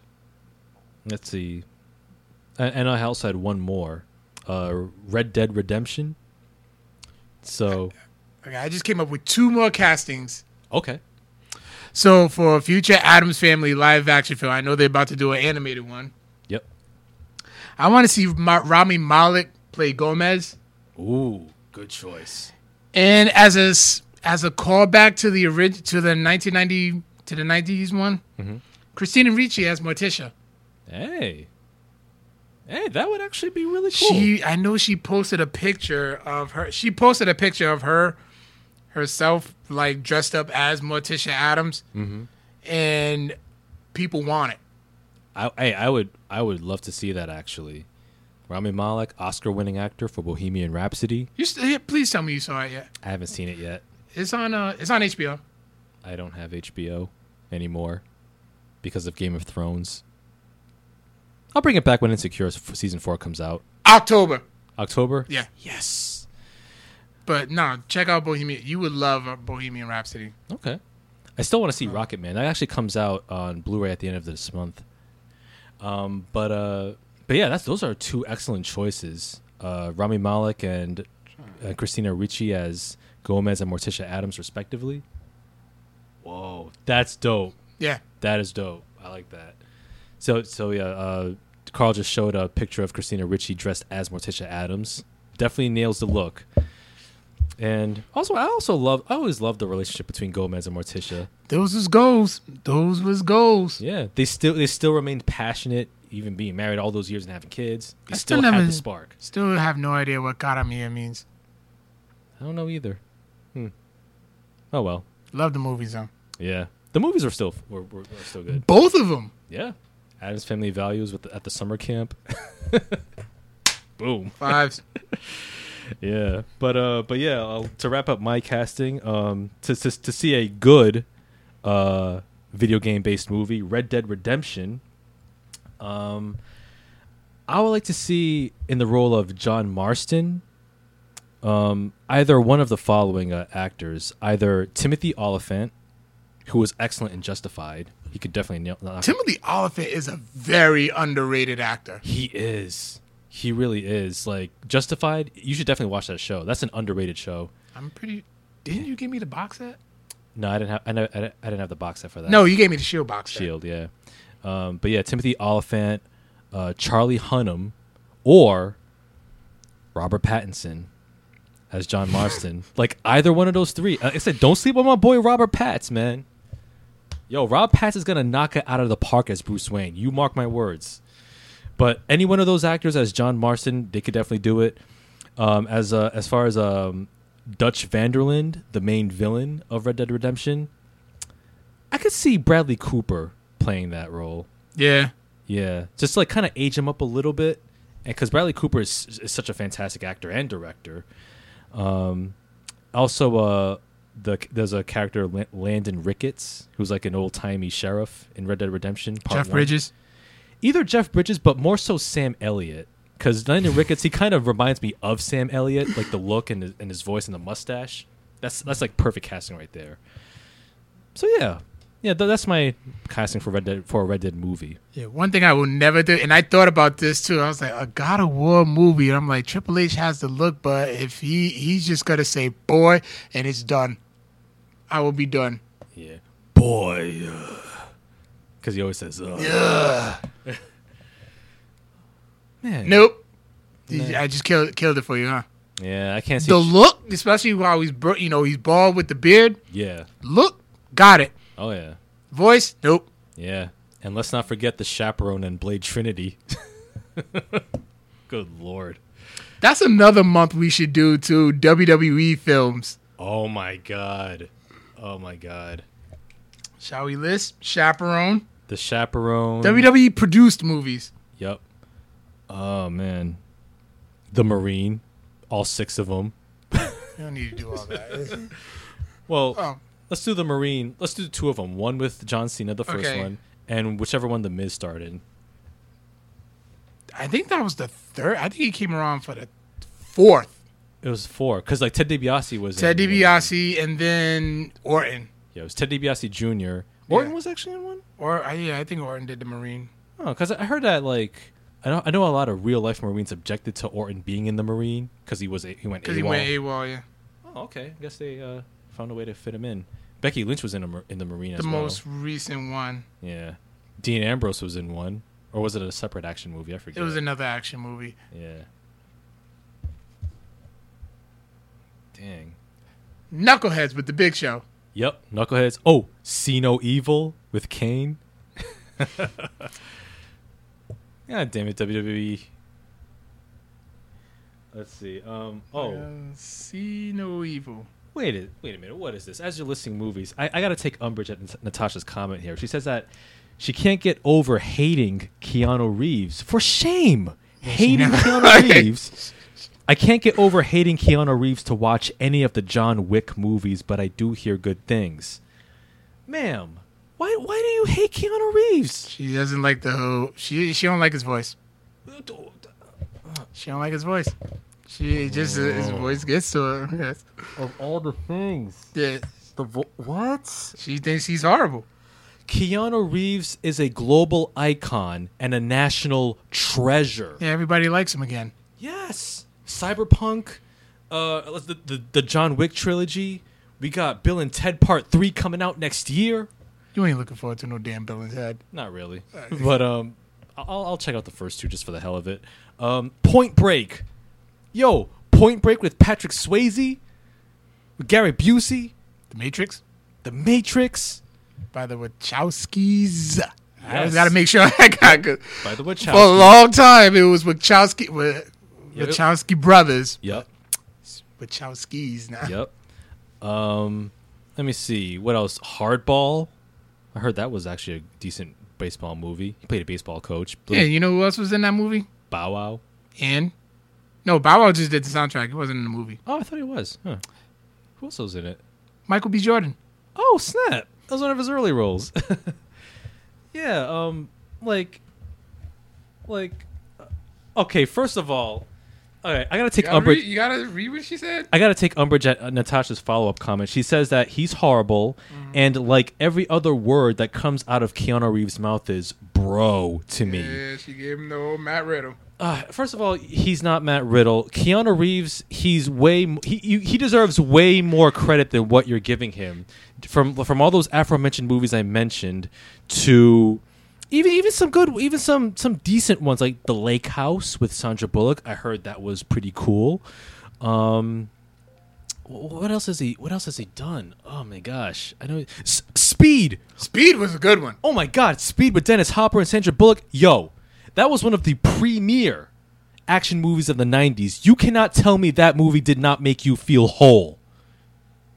let's see. And I also had one more. Uh Red Dead Redemption. So Okay, I just came up with two more castings. Okay. So for a future Addams Family live action film, I know they're about to do an animated one. Yep. I want to see Ma- Rami Malek play Gomez. Ooh, good choice. And as a as a callback to the orig- to the 1990 to the 90s one, mm-hmm. Christina Ricci as Morticia. Hey. Hey, that would actually be really cool. She I know she posted a picture of her. She posted a picture of her herself like dressed up as Morticia Addams, Mm-hmm. And people want it. I, I I would I would love to see that actually. Rami Malek, Oscar-winning actor for Bohemian Rhapsody. You st- please tell me you saw it yet. I haven't seen it yet. It's on. Uh, it's on HBO. I don't have HBO anymore because of Game of Thrones. I'll bring it back when Insecure season four comes out. October. October. Yeah. Yes. But no, check out Bohemian. You would love uh, Bohemian Rhapsody. Okay. I still want to see Rocket Man. That actually comes out on Blu-ray at the end of this month. Um, but uh, but yeah, that's those are two excellent choices. Uh, Rami Malek and uh, Christina Ricci as Gomez and Morticia Addams, respectively. Whoa, that's dope. Yeah, that is dope. I like that. So, so yeah, uh, Carl just showed a picture of Christina Ricci dressed as Morticia Addams. Definitely nails the look. And also, I also love. I always loved the relationship between Gomez and Morticia. Those was goals. Those was goals. Yeah, they still they still remained passionate, even being married all those years and having kids. They I still, still have the spark. Still have no idea what Caramia means. I don't know either. Hmm. Oh well. Love the movies though. Yeah, the movies are still were, were, were still good. Both of them. Yeah, Addams Family Values with the, at the summer camp. Boom. Fives. yeah, but uh, but yeah, uh, to wrap up my casting, um, to to, to see a good, uh, video game based movie, Red Dead Redemption. Um, I would like to see in the role of John Marston um, either one of the following uh, actors, either Timothy Olyphant, who was excellent in Justified. He could definitely nail. Timothy Olyphant is a very underrated actor. He is. He really is. Like Justified, you should definitely watch that show. That's an underrated show. I'm pretty. Didn't you give me the box set? No, I didn't have. I, know, I didn't have the box set for that. No, you gave me the Shield box set. Shield, yeah. Um, but yeah, Timothy Olyphant, uh, Charlie Hunnam, or Robert Pattinson as John Marston. like either one of those three. Like I said, don't sleep on my boy Robert Patts, man. Yo, Rob Patts is gonna knock it out of the park as Bruce Wayne. You mark my words. But any one of those actors as John Marston, they could definitely do it. Um, as uh, as far as um, Dutch van der Linde, the main villain of Red Dead Redemption, I could see Bradley Cooper playing that role. Yeah, Yeah, just like kind of age him up a little bit, and because Bradley Cooper is, is such a fantastic actor and director. Um, also, uh, the there's a character Landon Ricketts who's like an old timey sheriff in Red Dead Redemption. Part Jeff one. Either Jeff Bridges, but more so Sam Elliott. Because Landon Ricketts, he kind of reminds me of Sam Elliott, like the look and his, and his voice and the mustache. That's that's like perfect casting right there. So yeah, yeah, th- that's my casting for Red Dead for a Red Dead movie. Yeah, one thing I will never do, and I thought about this too. I was like, a God of War movie, and I'm like, Triple H has the look, but if he he's just gonna say boy, and it's done, I will be done. Yeah, boy, because he always says, uh. man, Nope. Nah. I just killed killed it for you, huh? yeah, I can't see. The look, especially while he's bro- you know he's bald with the beard. yeah, Look, got it. oh yeah, Voice, nope. yeah, and let's not forget the chaperone and Blade Trinity. Good lord. That's another month we should do too. WWE films. Oh my god. Oh my god. Shall we list Chaperone? The chaperone. WWE produced movies. Yep. Oh man. The Marine. All six of them. You don't need to do all that. Well, oh, let's do the Marine. Let's do two of them. One with John Cena, the first Okay. one, and whichever one the Miz started. I think that was the third. I think he came around for the fourth. It was four because like Ted DiBiase was Ted in one. DiBiase and then Orton. Yeah, it was Ted DiBiase Jr. Orton Yeah. was actually in one. Or I yeah, I think Orton did the Marine. Oh, because I heard that like I know I know a lot of real life Marines objected to Orton being in the Marine because he was a, he went Because he went AWOL, yeah. Oh, okay. I guess they uh, found a way to fit him in. Becky Lynch was in a, in the Marine The as well. most recent one. Yeah. Dean Ambrose was in one, or was it a separate action movie? I forget. It was another action movie. Yeah. Dang. Knuckleheads with the Big Show. Yep. Knuckleheads. Oh, See No Evil with Kane. God damn it, WWE. Let's see. Um. Oh. Uh, see no evil. Wait a wait a minute. What is this? As you're listing movies, I, I got to take umbrage at Nat- Natasha's comment here. She says that she can't get over hating Keanu Reeves. For shame, hating Keanu Reeves. I can't get over hating Keanu Reeves to watch any of the John Wick movies, but I do hear good things. Ma'am, why why do you hate Keanu Reeves? She doesn't like the whole. She she don't like his voice. She don't like his voice. She just uh, his Oh. voice gets to her. Yes. Of all the things, Yeah. the vo- what? She thinks he's horrible. Keanu Reeves is a global icon and a national treasure. Yeah, everybody likes him again. Yes, Cyberpunk, uh, the, the the John Wick trilogy. We got Bill and Ted Part Three coming out next year. You ain't looking forward to no damn Bill and Ted. Not really, but um, I'll I'll check out the first two just for the hell of it. Um, Point Break, yo, Point Break with Patrick Swayze, with Gary Busey, The Matrix The Matrix. by the Wachowskis. I Yes. got to make sure I got good. By the For a long time, it was Wachowski, Wa- Yep. Wachowski brothers. Yep. Wachowskis now. Yep. Um, let me see. What else? Hardball. I heard that was actually a decent baseball movie. He played a baseball coach. Yeah, you know who else was in that movie? Bow Wow. And no, Bow Wow just did the soundtrack. It wasn't in the movie. Oh, I thought he was. Huh. Who else was in it? Michael B. Jordan. Oh, snap. That was one of his early roles. yeah, um, like, like, uh, okay, first of all, all right, I gotta take umbrage. you gotta read what she said. I got to take umbrage at uh, Natasha's follow up comment. She says that he's horrible, and like every other word that comes out of Keanu Reeves' mouth is bro to me. Yeah, she gave him the old Matt Riddle. Uh, first of all, he's not Matt Riddle. Keanu Reeves, he's way he you, he deserves way more credit than what you're giving him. From from all those aforementioned movies I mentioned to even even some good even some some decent ones like The Lake House with Sandra Bullock. I heard that was pretty cool. Um what else has he what else has he done? Oh my gosh. I know S- Speed. Speed was a good one. Oh my God, Speed with Dennis Hopper and Sandra Bullock. Yo, that was one of the premier action movies of the 90s. You cannot tell me that movie did not make you feel whole.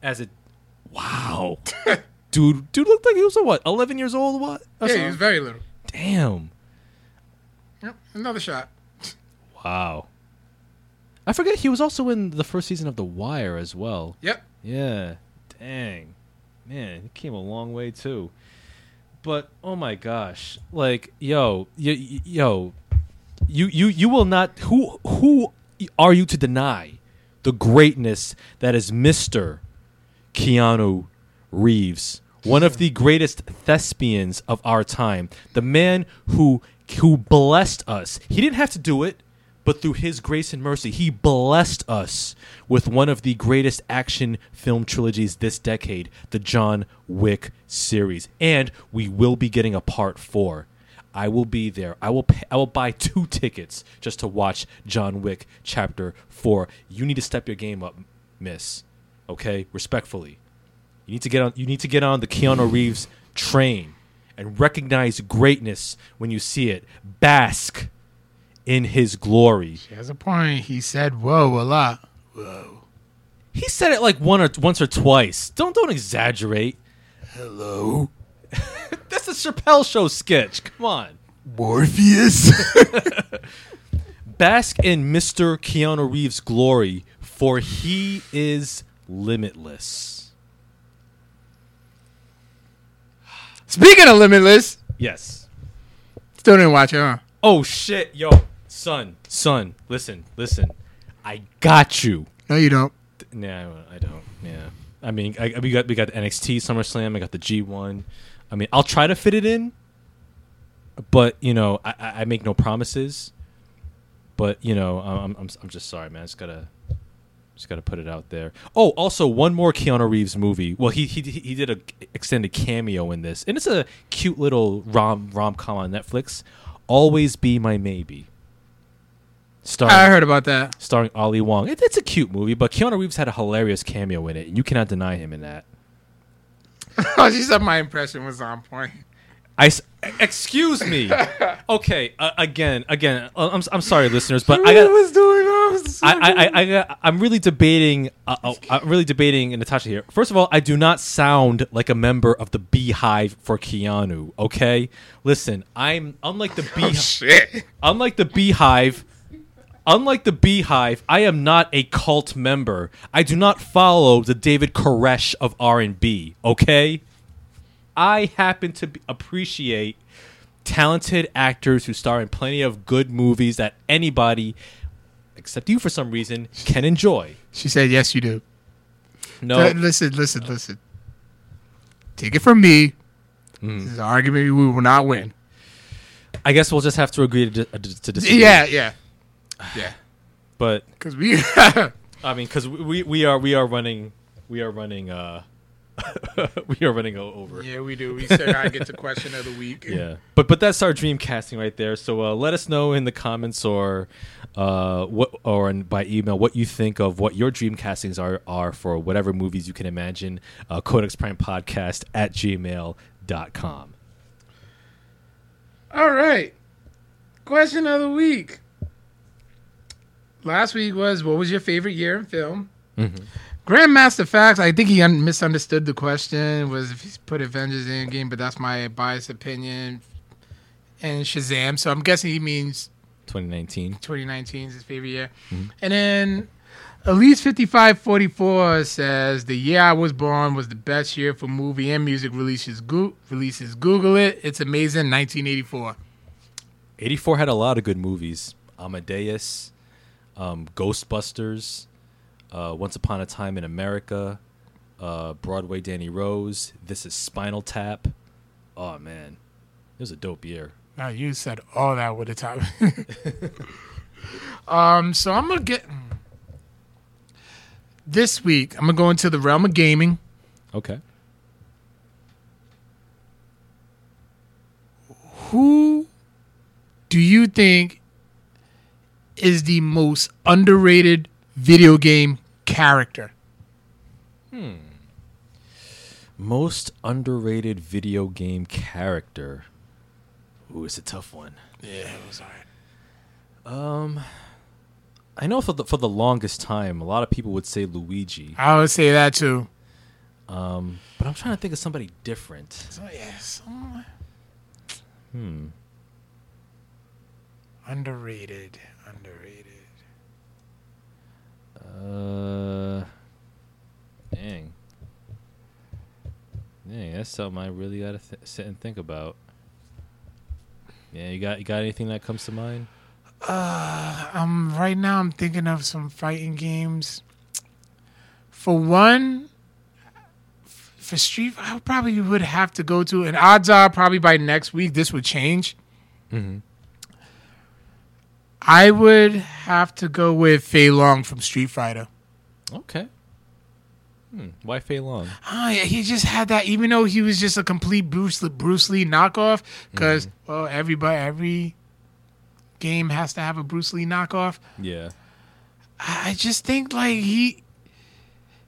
As it. Wow. dude, dude looked like he was, what, 11 years old? What? Yeah, he was very little. Damn. Yep, another shot. Wow. I forget he was also in the first season of The Wire as well. Yep. Yeah. Dang. Man, he came a long way too. But oh my gosh. Like, yo, yo, yo you you you will not who who are you to deny the greatness that is Mr. Keanu Reeves, one of the greatest thespians of our time, the man who who blessed us. He didn't have to do it, but through his grace and mercy, he blessed us with one of the greatest action film trilogies this decade, the John Wick series. And we will be getting a part 4. I will be there. I will pay, I will buy two tickets just to watch John Wick chapter 4. You need to step your game up, miss. Okay? Respectfully. You need to get on you need to get on the Keanu Reeves train and recognize greatness when you see it. Bask in his glory. She has a point. He said whoa a lot. Whoa. He said it like one or once or twice. Don't don't exaggerate. Hello. That's a Chappelle show sketch. Come on. Morpheus. Bask in Mr. Keanu Reeves' glory, for he is limitless. Speaking of Limitless, Yes. still didn't watch it, huh? Oh shit, yo, son, son, listen, listen. I got you. No, you don't. Nah, I don't. Yeah. I mean, I, we got we got the NXT SummerSlam. I got the G1. I mean, I'll try to fit it in, but you know, I, I I make no promises. But you know, I'm I'm I'm just sorry, man. I just gotta just gotta put it out there. Oh, also one more Keanu Reeves movie. Well, he he he did a extended cameo in this, and it's a cute little rom rom com on Netflix. Always be my maybe. Starring, I heard about that. starring Ali Wong. It, it's a cute movie, but Keanu Reeves had a hilarious cameo in it, and you cannot deny him in that. Oh, she said my impression was on point. I excuse me. Okay, uh, again, again. uh, I'm I'm sorry, listeners, but I got. was doing I, I, I, I, I got, I'm really debating. Uh, uh, I'm really debating Natasha here. First of all, I do not sound like a member of the Beehive for Keanu. Okay, listen, I'm unlike the Oh, Beehive. shit. unlike the Beehive, unlike the Beehive, I am not a cult member. I do not follow the David Koresh of R and B. Okay, I happen to be, appreciate talented actors who star in plenty of good movies that anybody, except you for some reason, can enjoy. She said, yes, you do. No, Uh, listen, listen, listen. Take it from me. Mm. This is an argument we will not win. I guess we'll just have to agree to, to, to disagree. Yeah, yeah. Yeah. but Because we. I mean, because we we are we are running we are running uh we are running over. yeah, we do. We said I get the question of the week. Yeah, but but that's our dream casting right there. So uh, let us know in the comments or uh, what or in, by email what you think of what your dream castings are are for whatever movies you can imagine. Uh, Codex Prime Podcast at gmail.com. All right. Question of the week. Last week was what was your favorite year in film? Mhm. Grandmaster Facts, I think he un- misunderstood the question. Was if he put Avengers Endgame, but that's my biased opinion. And Shazam, so I'm guessing he means 2019. 2019 is his favorite year. And then Elise 5544 says the year I was born was the best year for movie and music releases. Go- releases. Google it. It's amazing. 1984. 84 had a lot of good movies. Amadeus, um, Ghostbusters, uh, Once Upon a Time in America, uh, Broadway Danny Rose. This is Spinal Tap. Oh man, it was a dope year. Now you said all that with the time. um, so I'm gonna get this week. I'm gonna go into the realm of gaming. Okay. Who do you think is the most underrated video game character? Hmm. Most underrated video game character. Ooh, it's a tough one. Yeah, it was hard. Um, I know for the for the longest time, a lot of people would say Luigi. I would say that too. Um, but I'm trying to think of somebody different. So yeah, some- Hmm. Underrated. Underrated. Uh, dang. Dang, that's something I really gotta th- sit and think about. Yeah, you got you got anything that comes to mind? Uh, um, right now I'm thinking of some fighting games. For one, f- for Street, I probably would have to go to, and odds are probably by next week this would change. Mm-hmm. I would have to go with Fei Long from Street Fighter. Okay. Hmm. Why Fei Long? Yeah, he just had that, even though he was just a complete Bruce Lee, Bruce Lee knockoff. Because well, everybody, every game has to have a Bruce Lee knockoff. Yeah. I I just think like he,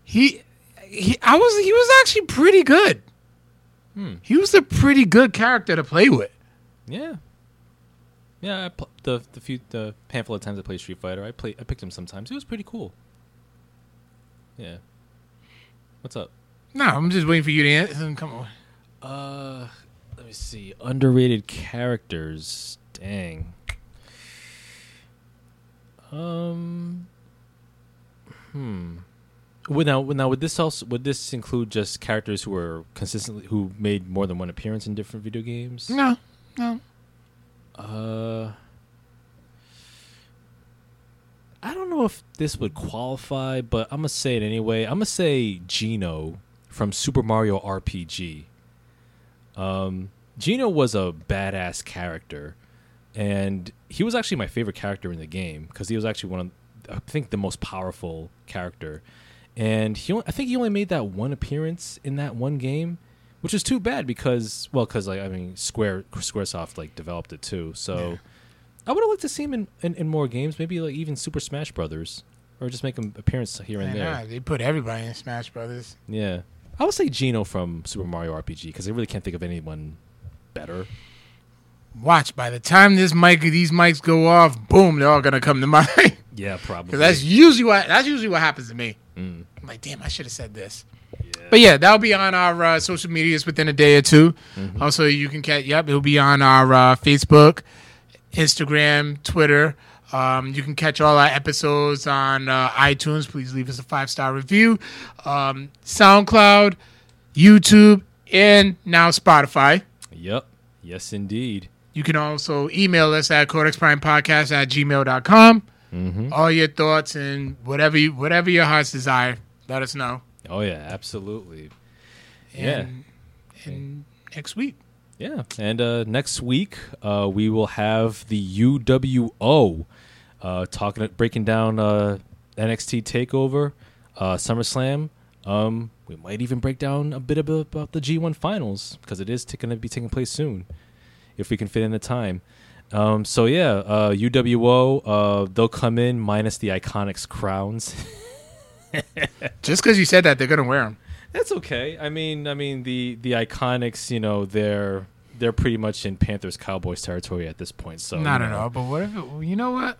he, he. I was he was actually pretty good. Hmm. He was a pretty good character to play with. Yeah. Yeah, I pl- the the few the handful of times I played Street Fighter, I play I picked him sometimes. He was pretty cool. Yeah. What's up? No, I'm just waiting for you to answer. Come on. Uh, let me see. Underrated characters. Dang. Um. Hmm. Would now, would now would this also would this include just characters who are consistently who made more than one appearance in different video games? No, no. Uh, I don't know if this would qualify, but I'm gonna say it anyway. I'm gonna say Geno from Super Mario RPG. Um, Geno was a badass character, and he was actually my favorite character in the game because he was actually one of, I think, the most powerful character. And he, I think he only made that one appearance in that one game, which is too bad because, well, because like I mean, Square SquareSoft like developed it too. So Yeah. I would have liked to see him in, in, in more games, maybe like even Super Smash Brothers, or just make him appearance here and Man, there. nah, they put everybody in Smash Brothers. Yeah, I would say Geno from Super Mario RPG because I really can't think of anyone better. Watch by the time this mic, these mics go off, boom, they're all gonna come to mind. Yeah, probably. Because that's usually what that's usually what happens to me. Mm. I'm like, damn, I should have said this. But yeah, that'll be on our uh, social medias within a day or 2 Mhm. Also, you can catch. Yep, it'll be on our uh, Facebook, Instagram, Twitter. Um, you can catch all our episodes on uh, iTunes. Please leave us a five star review. Um, SoundCloud, YouTube, and now Spotify. Yep. Yes, indeed. You can also email us at codexprimepodcast at gmail.com. Mm-hmm. All your thoughts and whatever you, whatever your heart's desire, let us know. Oh yeah, absolutely. Yeah. And, and next week. Yeah, and uh, next week uh, we will have the UWO uh, talking, breaking down uh, NXT Takeover, uh, SummerSlam. Um, we might even break down a bit about the G1 Finals because it is t- going to be taking place soon, if we can fit in the time. Um, so yeah, uh, UWO uh, they'll come in minus the Iconics crowns. Just because you said that, they're gonna wear them. That's okay. I mean, I mean the the Iconics, you know, they're they're pretty much in Panthers Cowboys territory at this point. So Not at all. But what if it, you know what?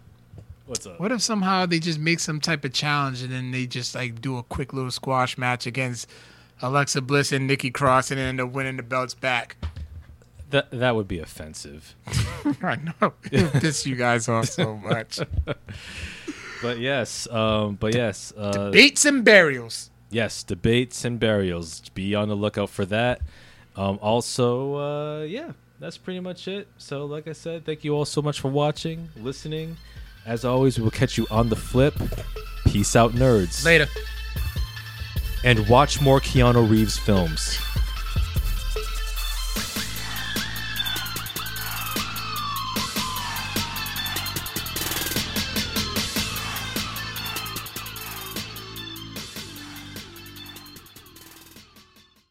What's up? What if somehow they just make some type of challenge and then they just like do a quick little squash match against Alexa Bliss and Nikki Cross and end up winning the belts back? That that would be offensive. I know. It piss you guys off so much. But yes, um, but yes, uh, Bates and burials. yes, debates and burials. Be on the lookout for that. Um, also, uh, yeah, that's pretty much it. So, like I said, thank you all so much for watching, listening. As always, we will catch you on the flip. Peace out, nerds. Later. And watch more Keanu Reeves films.